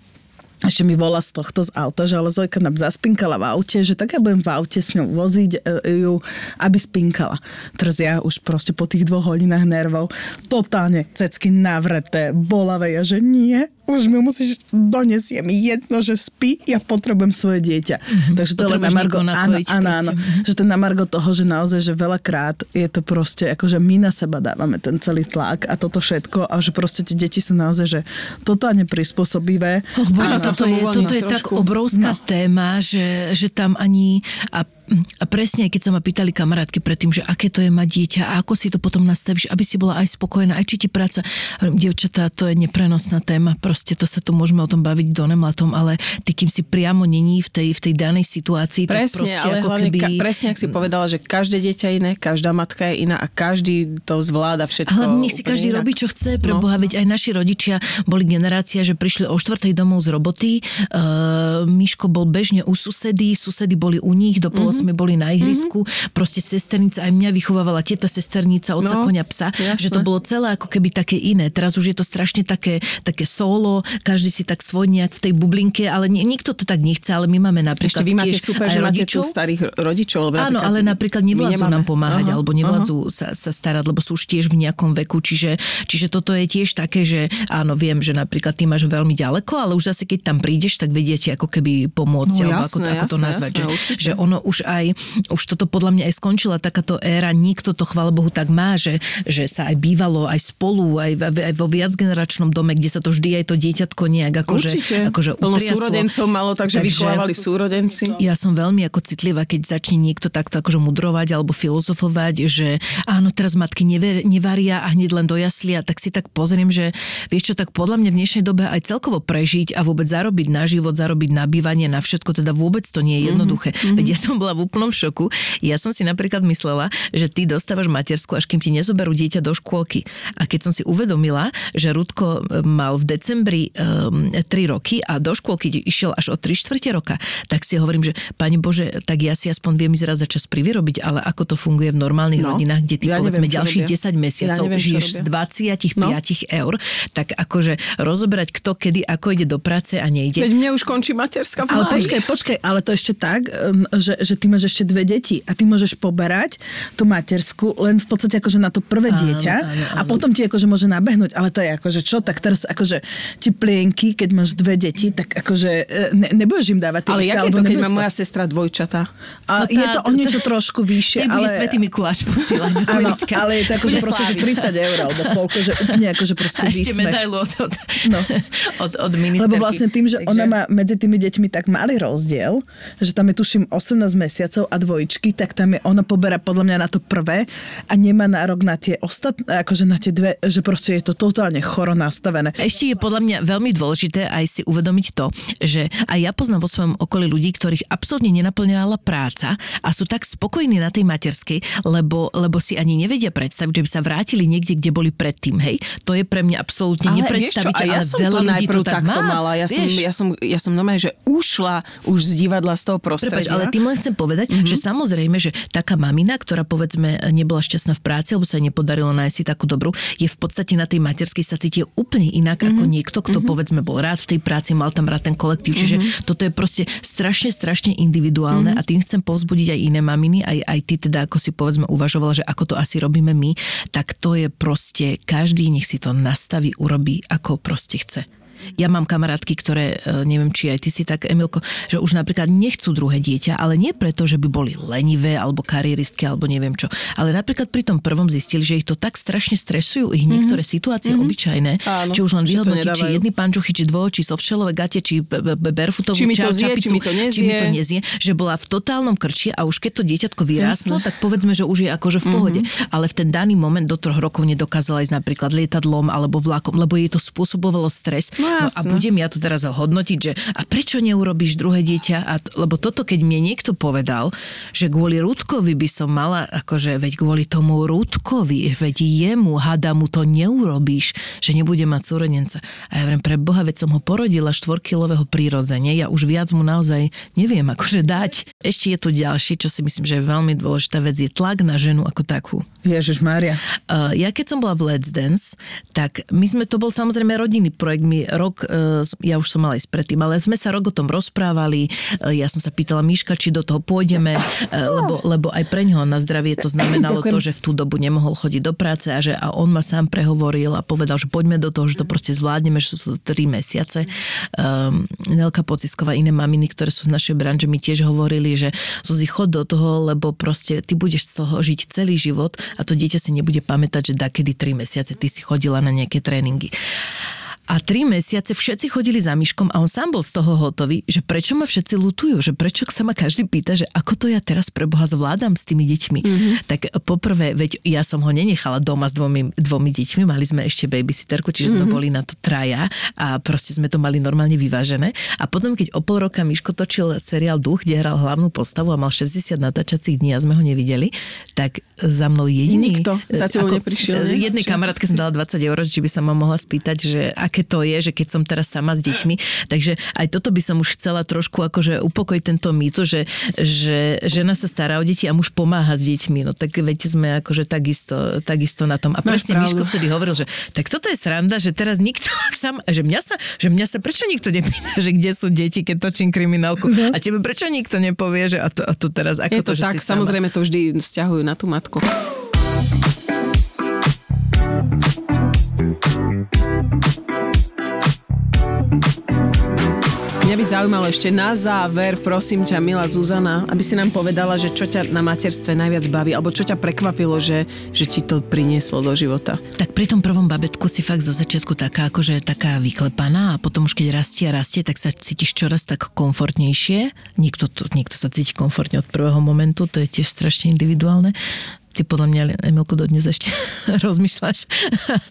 ešte mi volá z tohto z auta, že ale Zojka nám zaspinkala v aute, že tak ja budem v aute s ňou voziť e, ju, aby spinkala. Teraz ja už proste po tých dvoch hodinách nervov totálne cecky navreté, bolavé, ja že nie, už mi musíš doniesť, je mi jedno, že spí, ja potrebujem svoje dieťa. Mm-hmm. Takže to na Margo, áno, áno, áno, že to na Margo toho, že naozaj, že veľakrát je to proste, akože my na seba dávame ten celý tlak a toto všetko a že proste tie deti sú naozaj, že totálne prispôsobivé. Oh, bože, toto je, toto je tak obrovská no. téma, že, že tam ani a a presne, keď sa ma pýtali kamarátky predtým, že aké to je mať dieťa a ako si to potom nastavíš, aby si bola aj spokojná, aj či ti práca. Dievčatá, to je neprenosná téma, proste to sa tu môžeme o tom baviť do nemlatom, ale ty, kým si priamo není v tej, v tej danej situácii, presne, tak proste ale ako keby... Ka- presne, ak si povedala, že každé dieťa je iné, každá matka je iná a každý to zvláda všetko. Ale nech si každý inak. robí, čo chce, pre no. Boha, veď aj naši rodičia boli generácia, že prišli o štvrtej domov z roboty, uh, Miško bol bežne u susedy, susedy boli u nich, do pol mm-hmm. boli na ihrisku, mm-hmm. proste sesternica, aj mňa vychovávala teta sesternica, oca no, konia psa, jasne. že to bolo celé ako keby také iné. Teraz už je to strašne také, také solo, každý si tak svoj nejak v tej bublinke, ale nie, nikto to tak nechce, ale my máme napríklad Ešte vy máte super, že máte rodičov. starých rodičov. Lebo Áno, ale napríklad nevládzu nám pomáhať, aha, alebo nevládzu sa, sa starať, lebo sú už tiež v nejakom veku, čiže, čiže toto je tiež také, že áno, viem, že napríklad ty máš veľmi ďaleko, ale už zase keď tam prídeš, tak vediete ako keby pomôcť, no, alebo jasné, ako, ako jasné, to nazvať, jasné, že, že ono už aj, už toto podľa mňa aj skončila takáto éra, nikto to chvála Bohu tak má, že, že sa aj bývalo aj spolu, aj, aj vo viacgeneračnom dome, kde sa to vždy aj to dieťatko nejak akože, akože Plno súrodencov malo, takže, takže vychovávali súrodenci. Ja som veľmi ako citlivá, keď začne niekto takto akože mudrovať alebo filozofovať, že áno, teraz matky never, nevaria a hneď len dojaslia, tak si tak pozriem, že vieš čo, tak podľa mňa v dnešnej dobe aj celkovo prežiť a vôbec zarobiť na život, zarobiť na bývanie, na všetko, teda vôbec to nie je mhm, jednoduché. Mm-hmm. Veď ja som bola v úplnom šoku. Ja som si napríklad myslela, že ty dostávaš matersku, až kým ti nezoberú dieťa do škôlky. A keď som si uvedomila, že Rudko e, mal v decembri um, 3 roky a do škôlky išiel až o 3 štvrte roka, tak si hovorím, že pani Bože, tak ja si aspoň viem ísť raz za čas privyrobiť, ale ako to funguje v normálnych no, rodinách, kde ty ja povedzme neviem, ďalších 10 mesiacov ja neviem, žiješ z 25 no. eur, tak akože rozoberať kto kedy ako ide do práce a nejde. Veď mne už končí materská v Ale počkaj, počkaj, ale to ešte tak, že, že ty máš ešte dve deti a ty môžeš poberať tú matersku len v podstate akože na to prvé dieťa áno, áno, áno. a potom ti akože môže nabehnúť, ale to je akože čo, tak teraz akože ti plienky, keď máš dve deti, tak akože e, ne, nebudeš im dávať tie Ale jak je to, keď má moja sestra dvojčata? A no tá, je to o niečo to, trošku vyššie, ale... svetý Mikuláš posielať. Áno, ale je to akože proste, že 30 eur, alebo koľko, že úplne akože proste A ešte medailu od, od, no. od, od ministerky. Lebo vlastne tým, že Takže... ona má medzi tými deťmi tak malý rozdiel, že tam je tuším 18 mesiacov a dvojčky, tak tam je, ona poberá podľa mňa na to prvé a nemá nárok na tie ostatné, akože na tie dve, že proste je to totálne choro nastavené. Ešte je podľa mňa veľmi dôležité aj si uvedomiť to, že aj ja poznám vo svojom okolí ľudí, ktorých absolútne nenaplňovala práca a sú tak spokojní na tej materskej, lebo, lebo si ani nevedia predstaviť, že by sa vrátili niekde, kde boli predtým. Hej, to je pre mňa absolútne ale nepredstaviteľné. Ja som veľa to ľudí to tak mala. Ja som, ja som, ja som normálne, že ušla už z divadla z toho prostredia. Prepač, ale tým len chcem povedať, mm-hmm. že samozrejme, že taká mamina, ktorá povedzme nebola šťastná v práci, alebo sa jej nepodarilo nájsť si takú dobrú, je v podstate na tej materskej sa cíti úplne inak mm-hmm. ako niekto, kto mm-hmm. povedzme bol rád v tej práci, mal tam rád ten kolektív. Čiže mm-hmm. toto je proste strašne, strašne individuálne mm-hmm. a tým chcem povzbudiť aj iné maminy, aj, aj ty teda, ako si povedzme uvažovala, že ako to asi robíme my, tak to je proste, každý nech si to nastaví, urobí, ako proste chce. Ja mám kamarátky, ktoré, e, neviem, či aj ty si tak, Emilko, že už napríklad nechcú druhé dieťa, ale nie preto, že by boli lenivé alebo karieristky alebo neviem čo. Ale napríklad pri tom prvom zistili, že ich to tak strašne stresujú ich niektoré mm-hmm. situácie mm-hmm. obyčajné, Áno, či už len vyhodnotiť, či jedny pančuchy, či dvoch, či sovšelové gate, či barefootovú či mi to zje, či mi to nezie. Či mi to nezie, že bola v totálnom krči a už keď to dieťatko vyrástlo, tak povedzme, že už je akože v pohode. Mm-hmm. Ale v ten daný moment do troch rokov nedokázala ísť napríklad lietadlom alebo vlakom, lebo jej to spôsobovalo stres. No, no a budem ja tu teraz hodnotiť, že a prečo neurobíš druhé dieťa? A t- lebo toto, keď mne niekto povedal, že kvôli Rudkovi by som mala, akože veď kvôli tomu Rudkovi, veď jemu, hada mu to neurobíš, že nebude mať súrodenca. A ja viem, pre Boha, veď som ho porodila štvorkilového prírodzene, ja už viac mu naozaj neviem akože dať. Ešte je tu ďalší, čo si myslím, že je veľmi dôležitá vec, je tlak na ženu ako takú. Ježiš Mária. Uh, ja keď som bola v Let's Dance, tak my sme, to bol samozrejme rodinný projekt, my rok uh, ja už som mala ísť predtým, ale sme sa rok o tom rozprávali, e, ja som sa pýtala Miška, či do toho pôjdeme, e, lebo, lebo aj pre ňoho na zdravie to znamenalo to, že v tú dobu nemohol chodiť do práce a že a on ma sám prehovoril a povedal, že poďme do toho, že to proste zvládneme, že sú to tri mesiace. Um, Nelka Pocisková, iné maminy, ktoré sú z našej branže, mi tiež hovorili, že Zuzi, chod do toho, lebo proste ty budeš z toho žiť celý život a to dieťa si nebude pamätať, že da kedy tri mesiace ty si chodila na nejaké tréningy. A tri mesiace všetci chodili za myškom a on sám bol z toho hotový, že prečo ma všetci lutujú, že prečo sa ma každý pýta, že ako to ja teraz pre Boha zvládam s tými deťmi. Mm-hmm. Tak poprvé, veď ja som ho nenechala doma s dvomi, dvomi deťmi, mali sme ešte babysitterku, čiže mm-hmm. sme boli na to traja a proste sme to mali normálne vyvážené. A potom, keď o pol roka Miško točil seriál Duch, kde hral hlavnú postavu a mal 60 natáčacích dní a sme ho nevideli, tak za mnou jediný... Nikto za tebou neprišiel. Ne? Jednej kamarátke som dala 20 eur, či by sa ma mohla spýtať, že aké to je, že keď som teraz sama s deťmi. Takže aj toto by som už chcela trošku akože upokojiť tento mýto, že, že žena sa stará o deti a muž pomáha s deťmi. No tak veď sme akože takisto, takisto na tom. A Máš presne Miško vtedy hovoril, že tak toto je sranda, že teraz nikto [LAUGHS] sam, že mňa sa, že mňa sa prečo nikto nepýta, že kde sú deti, keď točím kriminálku. Uh-huh. A tebe prečo nikto nepovie, že a to, a to teraz, ako je to, to že tak, si samozrejme to vždy vzťahujú na tú matku. By zaujímalo ešte na záver, prosím ťa, milá Zuzana, aby si nám povedala, že čo ťa na materstve najviac baví, alebo čo ťa prekvapilo, že, že ti to prinieslo do života. Tak pri tom prvom babetku si fakt zo začiatku taká, akože taká vyklepaná a potom už keď rastie a rastie, tak sa cítiš čoraz tak komfortnejšie. Niekto, to, niekto sa cíti komfortne od prvého momentu, to je tiež strašne individuálne. Ty podľa mňa, Emilko, dodnes ešte [LAUGHS] rozmýšľaš.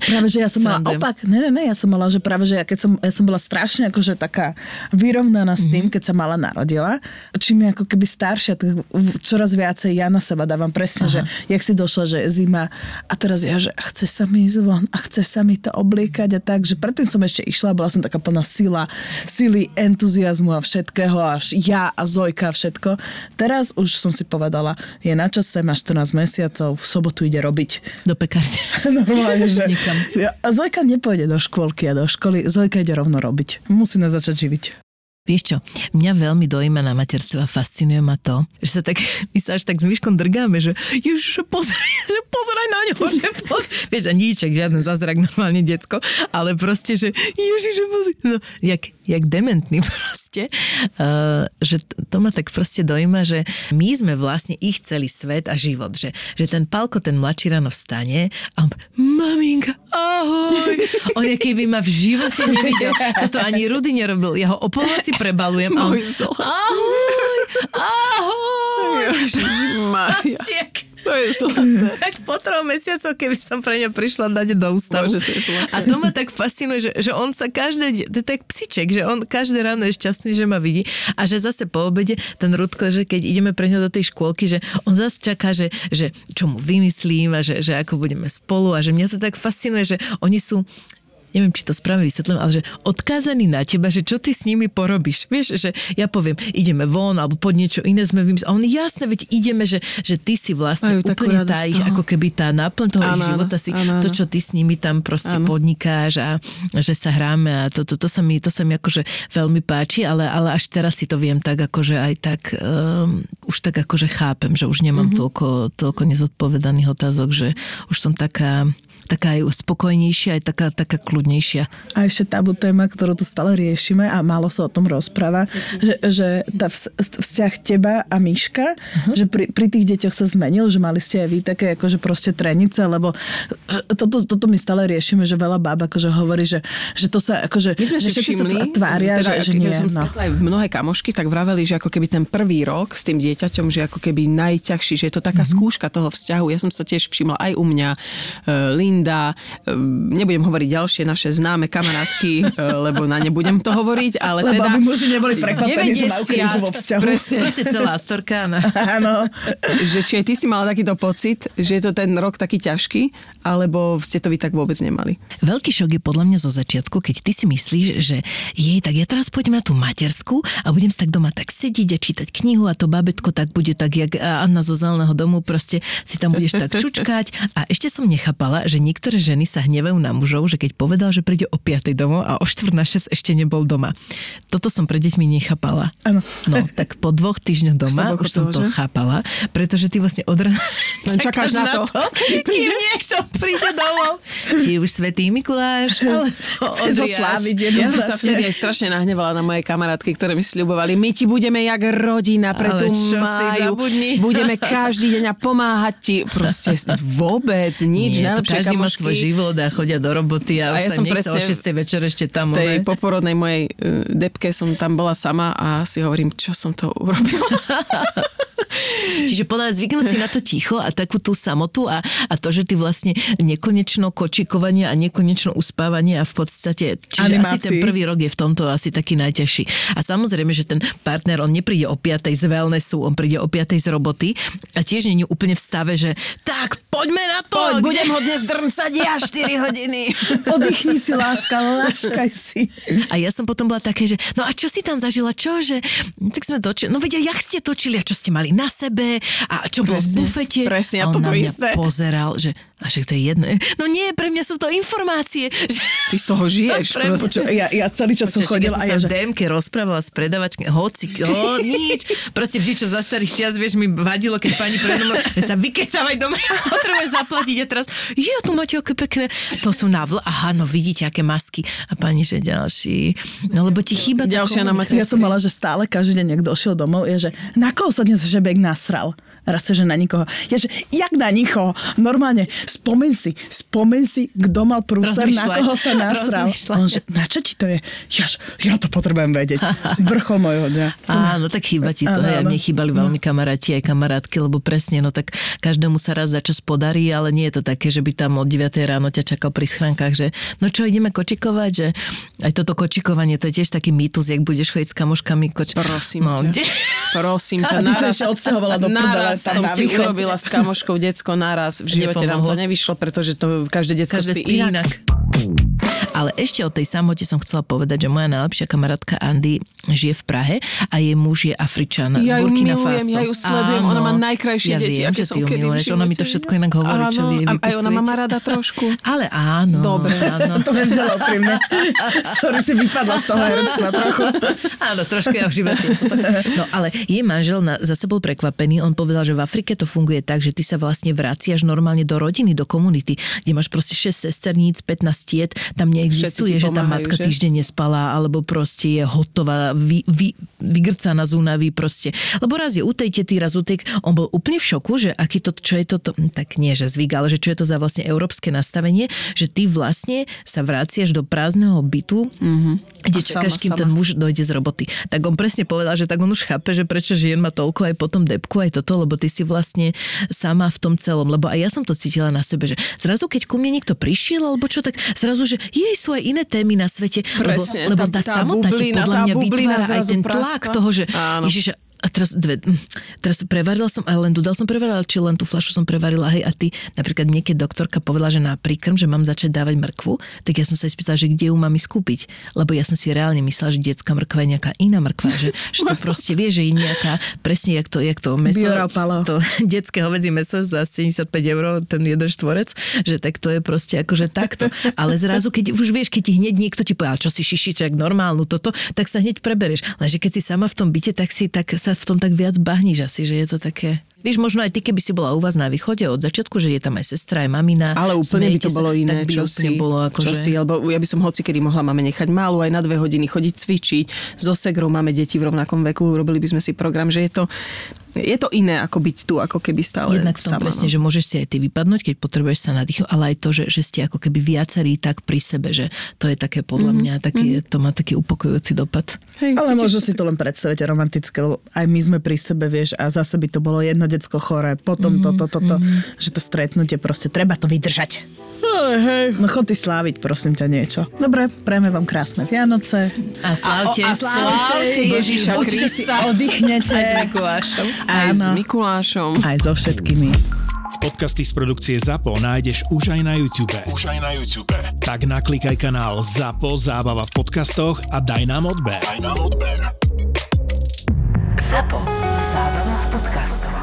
Práve, že ja som mala opak. Ne, ne, ne, ja som mala, že práve, že ja keď som, ja som bola strašne akože taká vyrovnaná s tým, mm-hmm. keď sa mala narodila. Čím je ako keby staršia, tak čoraz viacej ja na seba dávam presne, Aha. že jak si došla, že zima a teraz ja, že chce sa mi ísť von a chce sa mi to obliekať a tak, že predtým som ešte išla, bola som taká plná sila, sily, entuziasmu a všetkého, až ja a Zojka a všetko. Teraz už som si povedala, je na čase, má 14 mesiacov, mesiacov v sobotu ide robiť. Do pekárne. [LAUGHS] Normálne, že... A Zojka nepôjde do škôlky a do školy, Zojka ide rovno robiť. Musí nás začať živiť. Vieš čo, mňa veľmi dojíma na materstve a fascinuje ma to, že sa tak, [LAUGHS] my sa až tak s myškom drgáme, že ježiš, pozeraj, [LAUGHS] že pozeraj na ňo, že poz... Vieš, a niček, žiaden zázrak, normálne decko, ale proste, že ježiš, pozeraj, no, jak, jak dementný [LAUGHS] proste, uh, že to, ma tak proste dojíma, že my sme vlastne ich celý svet a život, že, že ten Palko, ten mladší ráno vstane a on, maminka, ahoj, on je keby ma v živote nevidel, toto ani Rudy nerobil, ja ho o si prebalujem. A on, ahoj, ahoj. Ježiš, To je zlaté. [LAUGHS] Tak po troch mesiacoch, keby som pre ňa prišla dať do ústavu. Bože, to je a to ma tak fascinuje, že, že on sa každé, to je tak psiček, že on každé ráno je šťastný, že ma vidí a že zase po obede ten Rudko, že keď ideme pre ňo do tej škôlky, že on zase čaká, že, že čo mu vymyslím a že, že ako budeme spolu a že mňa to tak fascinuje, že oni sú neviem, či to správne vysvetlím, ale že odkázaný na teba, že čo ty s nimi porobíš. Vieš, že ja poviem, ideme von, alebo pod niečo iné sme vymysleli. A on jasne, veď ideme, že, že ty si vlastne Majú úplne tá ich, ako keby tá náplň toho Áno, ich života si, áno, to, čo ty s nimi tam proste Áno. podnikáš a že sa hráme a to, to, to, sa mi, to sa mi akože veľmi páči, ale, ale až teraz si to viem tak akože aj tak, um, už tak akože chápem, že už nemám Mhm. mm-hmm. toľko, toľko nezodpovedaných otázok, že už som taká taká aj spokojnejšia, aj taká, taká kľudnejšia. A ešte tabu téma, ktorú tu stále riešime a málo sa o tom rozpráva, že, že tá vz- vzťah teba a Miška, uh-huh. že pri, pri tých deťoch sa zmenil, že mali ste aj vy také akože proste trenice, lebo že toto, toto my stále riešime, že veľa báb akože hovorí, že, že to sa akože, My sme že všetci sa všimli, tv- tvária, teda, že, že nie. som No. aj mnohé kamošky, tak vraveli, že ako keby ten prvý rok s tým dieťaťom, že ako keby najťažší, že je to taká mm-hmm. skúška toho vzťahu. Ja som sa tiež všimla aj u mňa, e, Linda, e, nebudem hovoriť ďalšie naše známe kamarátky, [LAUGHS] e, lebo na ne budem to hovoriť, ale Lebo teda... aby muži neboli prekvapení, že majú krízu vo vzťahu. Presne, Proste celá storka. No. [LAUGHS] Áno. že či aj ty si mala takýto pocit, že je to ten rok taký ťažký, alebo ste to vy tak vôbec nemali? Veľký šok je podľa mňa zo začiatku, keď ty si myslíš, že jej, tak ja teraz pôjdem na tú matersku a budem si tak doma tak sedieť a čítať knihu a to babetko tak bude tak, jak Anna zo zeleného domu, proste si tam budeš tak čučkať. A ešte som nechápala, že niektoré ženy sa hnevajú na mužov, že keď povedal, že príde o 5 domov a o 4 na 6 ešte nebol doma. Toto som pre deťmi nechápala. Áno. No, tak po dvoch týždňoch doma to už som to že? chápala, pretože ty vlastne od rána Len čakáš na to. kým niekto príde domov. Či už Svetý Mikuláš, alebo Chceš ho Ondriáš. sláviť Ja som sa vtedy aj strašne nahnevala na moje kamarátky, ktoré mi sľubovali, my ti budeme jak rodina pre Ale tú čo si máju. Budeme každý deň a pomáhať ti. Proste [LAUGHS] vôbec nič. Nie, to Najlepšie každý má kamošky svoj život a chodia do roboty a, A už ja sa som niekto o presne 6. večer ešte tam. v tej poporodnej mojej uh, depke som tam bola sama a si hovorím, čo som to urobila. [LAUGHS] Čiže podľa zvyknúť si na to ticho a takú tú samotu a, a to, že ty vlastne nekonečno kočikovanie a nekonečno uspávanie a v podstate, čiže Animácii. asi ten prvý rok je v tomto asi taký najťažší. A samozrejme, že ten partner, on nepríde o 5. z wellnessu, on príde o 5. z roboty a tiež nie je úplne v stave, že tak poďme na to. Poď, kde- budem ho dnes drncať ja 4 hodiny. [LAUGHS] Oddychni si, láska, láškaj [LAUGHS] si. A ja som potom bola také, že no a čo si tam zažila, čo, že tak sme točili, no vedia, jak ste točili a čo ste mali na sebe a čo bolo v Presne, bufete. presne, a on toto na mňa isté. pozeral, že a však to je jedno. No nie, pre mňa sú to informácie. Že... Ty z toho žiješ. [LAUGHS] Pre-. Poču, ja, ja celý čas som Počkaj, chodila ja a som ja, sa že... v DMke rozprávala s predavačkou, hoci, ho, nič. Proste vždy, čo za starých čias, vieš, mi vadilo, keď pani predo mnou, že sa vykecávaj doma, [LAUGHS] potrebuje zaplatiť a teraz, je, tu máte aké pekné, to sú na vl... Aha, no vidíte, aké masky. A pani, že ďalší, no lebo ti chýba Ďalšia na komunikacia. Ja som mala, že stále každý deň niekto došiel domov, je, že na koho sa dnes žebek nasral? Raz že na nikoho. Ja, že jak na nikoho? Normálne, spomeň si, spomeň si, kto mal prúser, na koho sa nasral. On, že, na čo ti to je? Ja, ja to potrebujem vedieť. Vrchol mojho dňa. Áno, tak chýba ti to. Áno, Hej, mne chýbali veľmi kamaráti aj kamarátky, lebo presne, no tak každému sa raz za čas podarí, ale nie je to také, že by tam od 9 ráno ťa čakal pri schránkach, že no čo, ideme kočikovať, že aj toto kočikovanie, to je tiež taký mýtus, jak budeš chodiť s kamoškami koč... Prosím no, ťa. Kde? Prosím ťa, A ty sa naraz, ešte odsťahovala do prdele naraz tam som si východ. urobila s kamoškou decko naraz. V živote nám to nevyšlo, pretože to každé decko Každé spí spí inak. Ale ešte o tej samote som chcela povedať, že moja najlepšia kamarátka Andy žije v Prahe a jej muž je Afričan Ja z Burkina milujem, Faso. ja ju sledujem, ona má najkrajšie ja deti, viem, aké že ty ju miluješ, ona mi to všetko inak hovorí, čo Áno, vy a- Aj ona ma má rada trošku. Ale áno. Dobre. Áno. To nezdelo pri mne. Sorry, si vypadla z toho herectva trochu. Áno, trošku ja živote. No ale jej manžel na, zase bol prekvapený. On povedal, že v Afrike to funguje tak, že ty sa vlastne vraciaš normálne do rodiny, do komunity, kde máš proste 6 sesterníc, 15 tiet. Tam neexistuje, Ti že tá matka že? týždeň nespala, alebo proste je hotová, vy, vy, vygrcaná z únavy proste. Lebo raz je u tej tety, raz u tej... On bol úplne v šoku, že aký to, čo je toto, hm, tak nie, že zvyk, ale že čo je to za vlastne európske nastavenie, že ty vlastne sa vraciaš do prázdneho bytu, mm-hmm. kde A čakáš, sama, kým sama. ten muž dojde z roboty. Tak on presne povedal, že tak on už chápe, že prečo žien má toľko aj potom depku, aj toto, lebo ty si vlastne sama v tom celom. Lebo aj ja som to cítila na sebe, že zrazu keď ku mne niekto prišiel, alebo čo, tak zrazu, že jej sú aj iné témy na svete. Presne, lebo, lebo tá- tá, samota ti bublina, podľa tá mňa vytvára aj ten tlak praskla. toho, že Áno. Ježiš, a teraz dve, hm, teraz prevarila som, ale len dodal som prevarila, či len tú fľašu som prevarila, hej, a ty, napríklad niekedy doktorka povedala, že na príkrm, že mám začať dávať mrkvu, tak ja som sa spýtala, že kde ju mám ísť kúpiť, lebo ja som si reálne myslela, že detská mrkva je nejaká iná mrkva, že, že to [LAUGHS] proste vie, že je nejaká, presne jak to, jak to meso, Biorapalo. to detské hovedzie meso za 75 eur, ten jeden štvorec, že tak to je proste akože takto. Ale zrazu, keď už vieš, keď ti hneď niekto ti povie, "A čo si šišiček, normálnu toto, tak sa hneď prebereš. Lenže keď si sama v tom byte, tak si tak, sa v tom tak viac bahníš asi, že je to také... Vieš, možno aj ty, keby si bola u vás na východe od začiatku, že je tam aj sestra, aj mamina. Ale úplne by to sa, bolo iné, tak by čo si, bolo ako, čo že... si, lebo ja by som hoci kedy mohla máme nechať málu aj na dve hodiny chodiť cvičiť. So segrou máme deti v rovnakom veku, robili by sme si program, že je to, je to iné ako byť tu, ako keby stále Jednak v tom sama, presne, no. že môžeš si aj ty vypadnúť, keď potrebuješ sa nadýchnuť, ale aj to, že, že ste ako keby viacerí tak pri sebe, že to je také podľa mňa, taký, to má taký upokojujúci dopad. Hej, Ale možno si to len predstaviť romantické, lebo aj my sme pri sebe, vieš, a zase by to bolo jedno decko chore, potom mm, toto, toto, že to stretnutie proste, treba to vydržať. Hej, hej. No chod ty sláviť, prosím ťa niečo. Dobre, prejme vám krásne Vianoce. A slávte, a slávte Ježiša Určite si Krista. [LAUGHS] oddychnete. Aj s Mikulášom. Aj s Áno. Mikulášom. Aj so všetkými. Podcasty z produkcie ZAPO nájdeš už aj na YouTube. Už aj na YouTube. Tak naklikaj kanál ZAPO Zábava v podcastoch a daj nám odber. Aj nám odber. Zapo. Zábrná v podcastovách.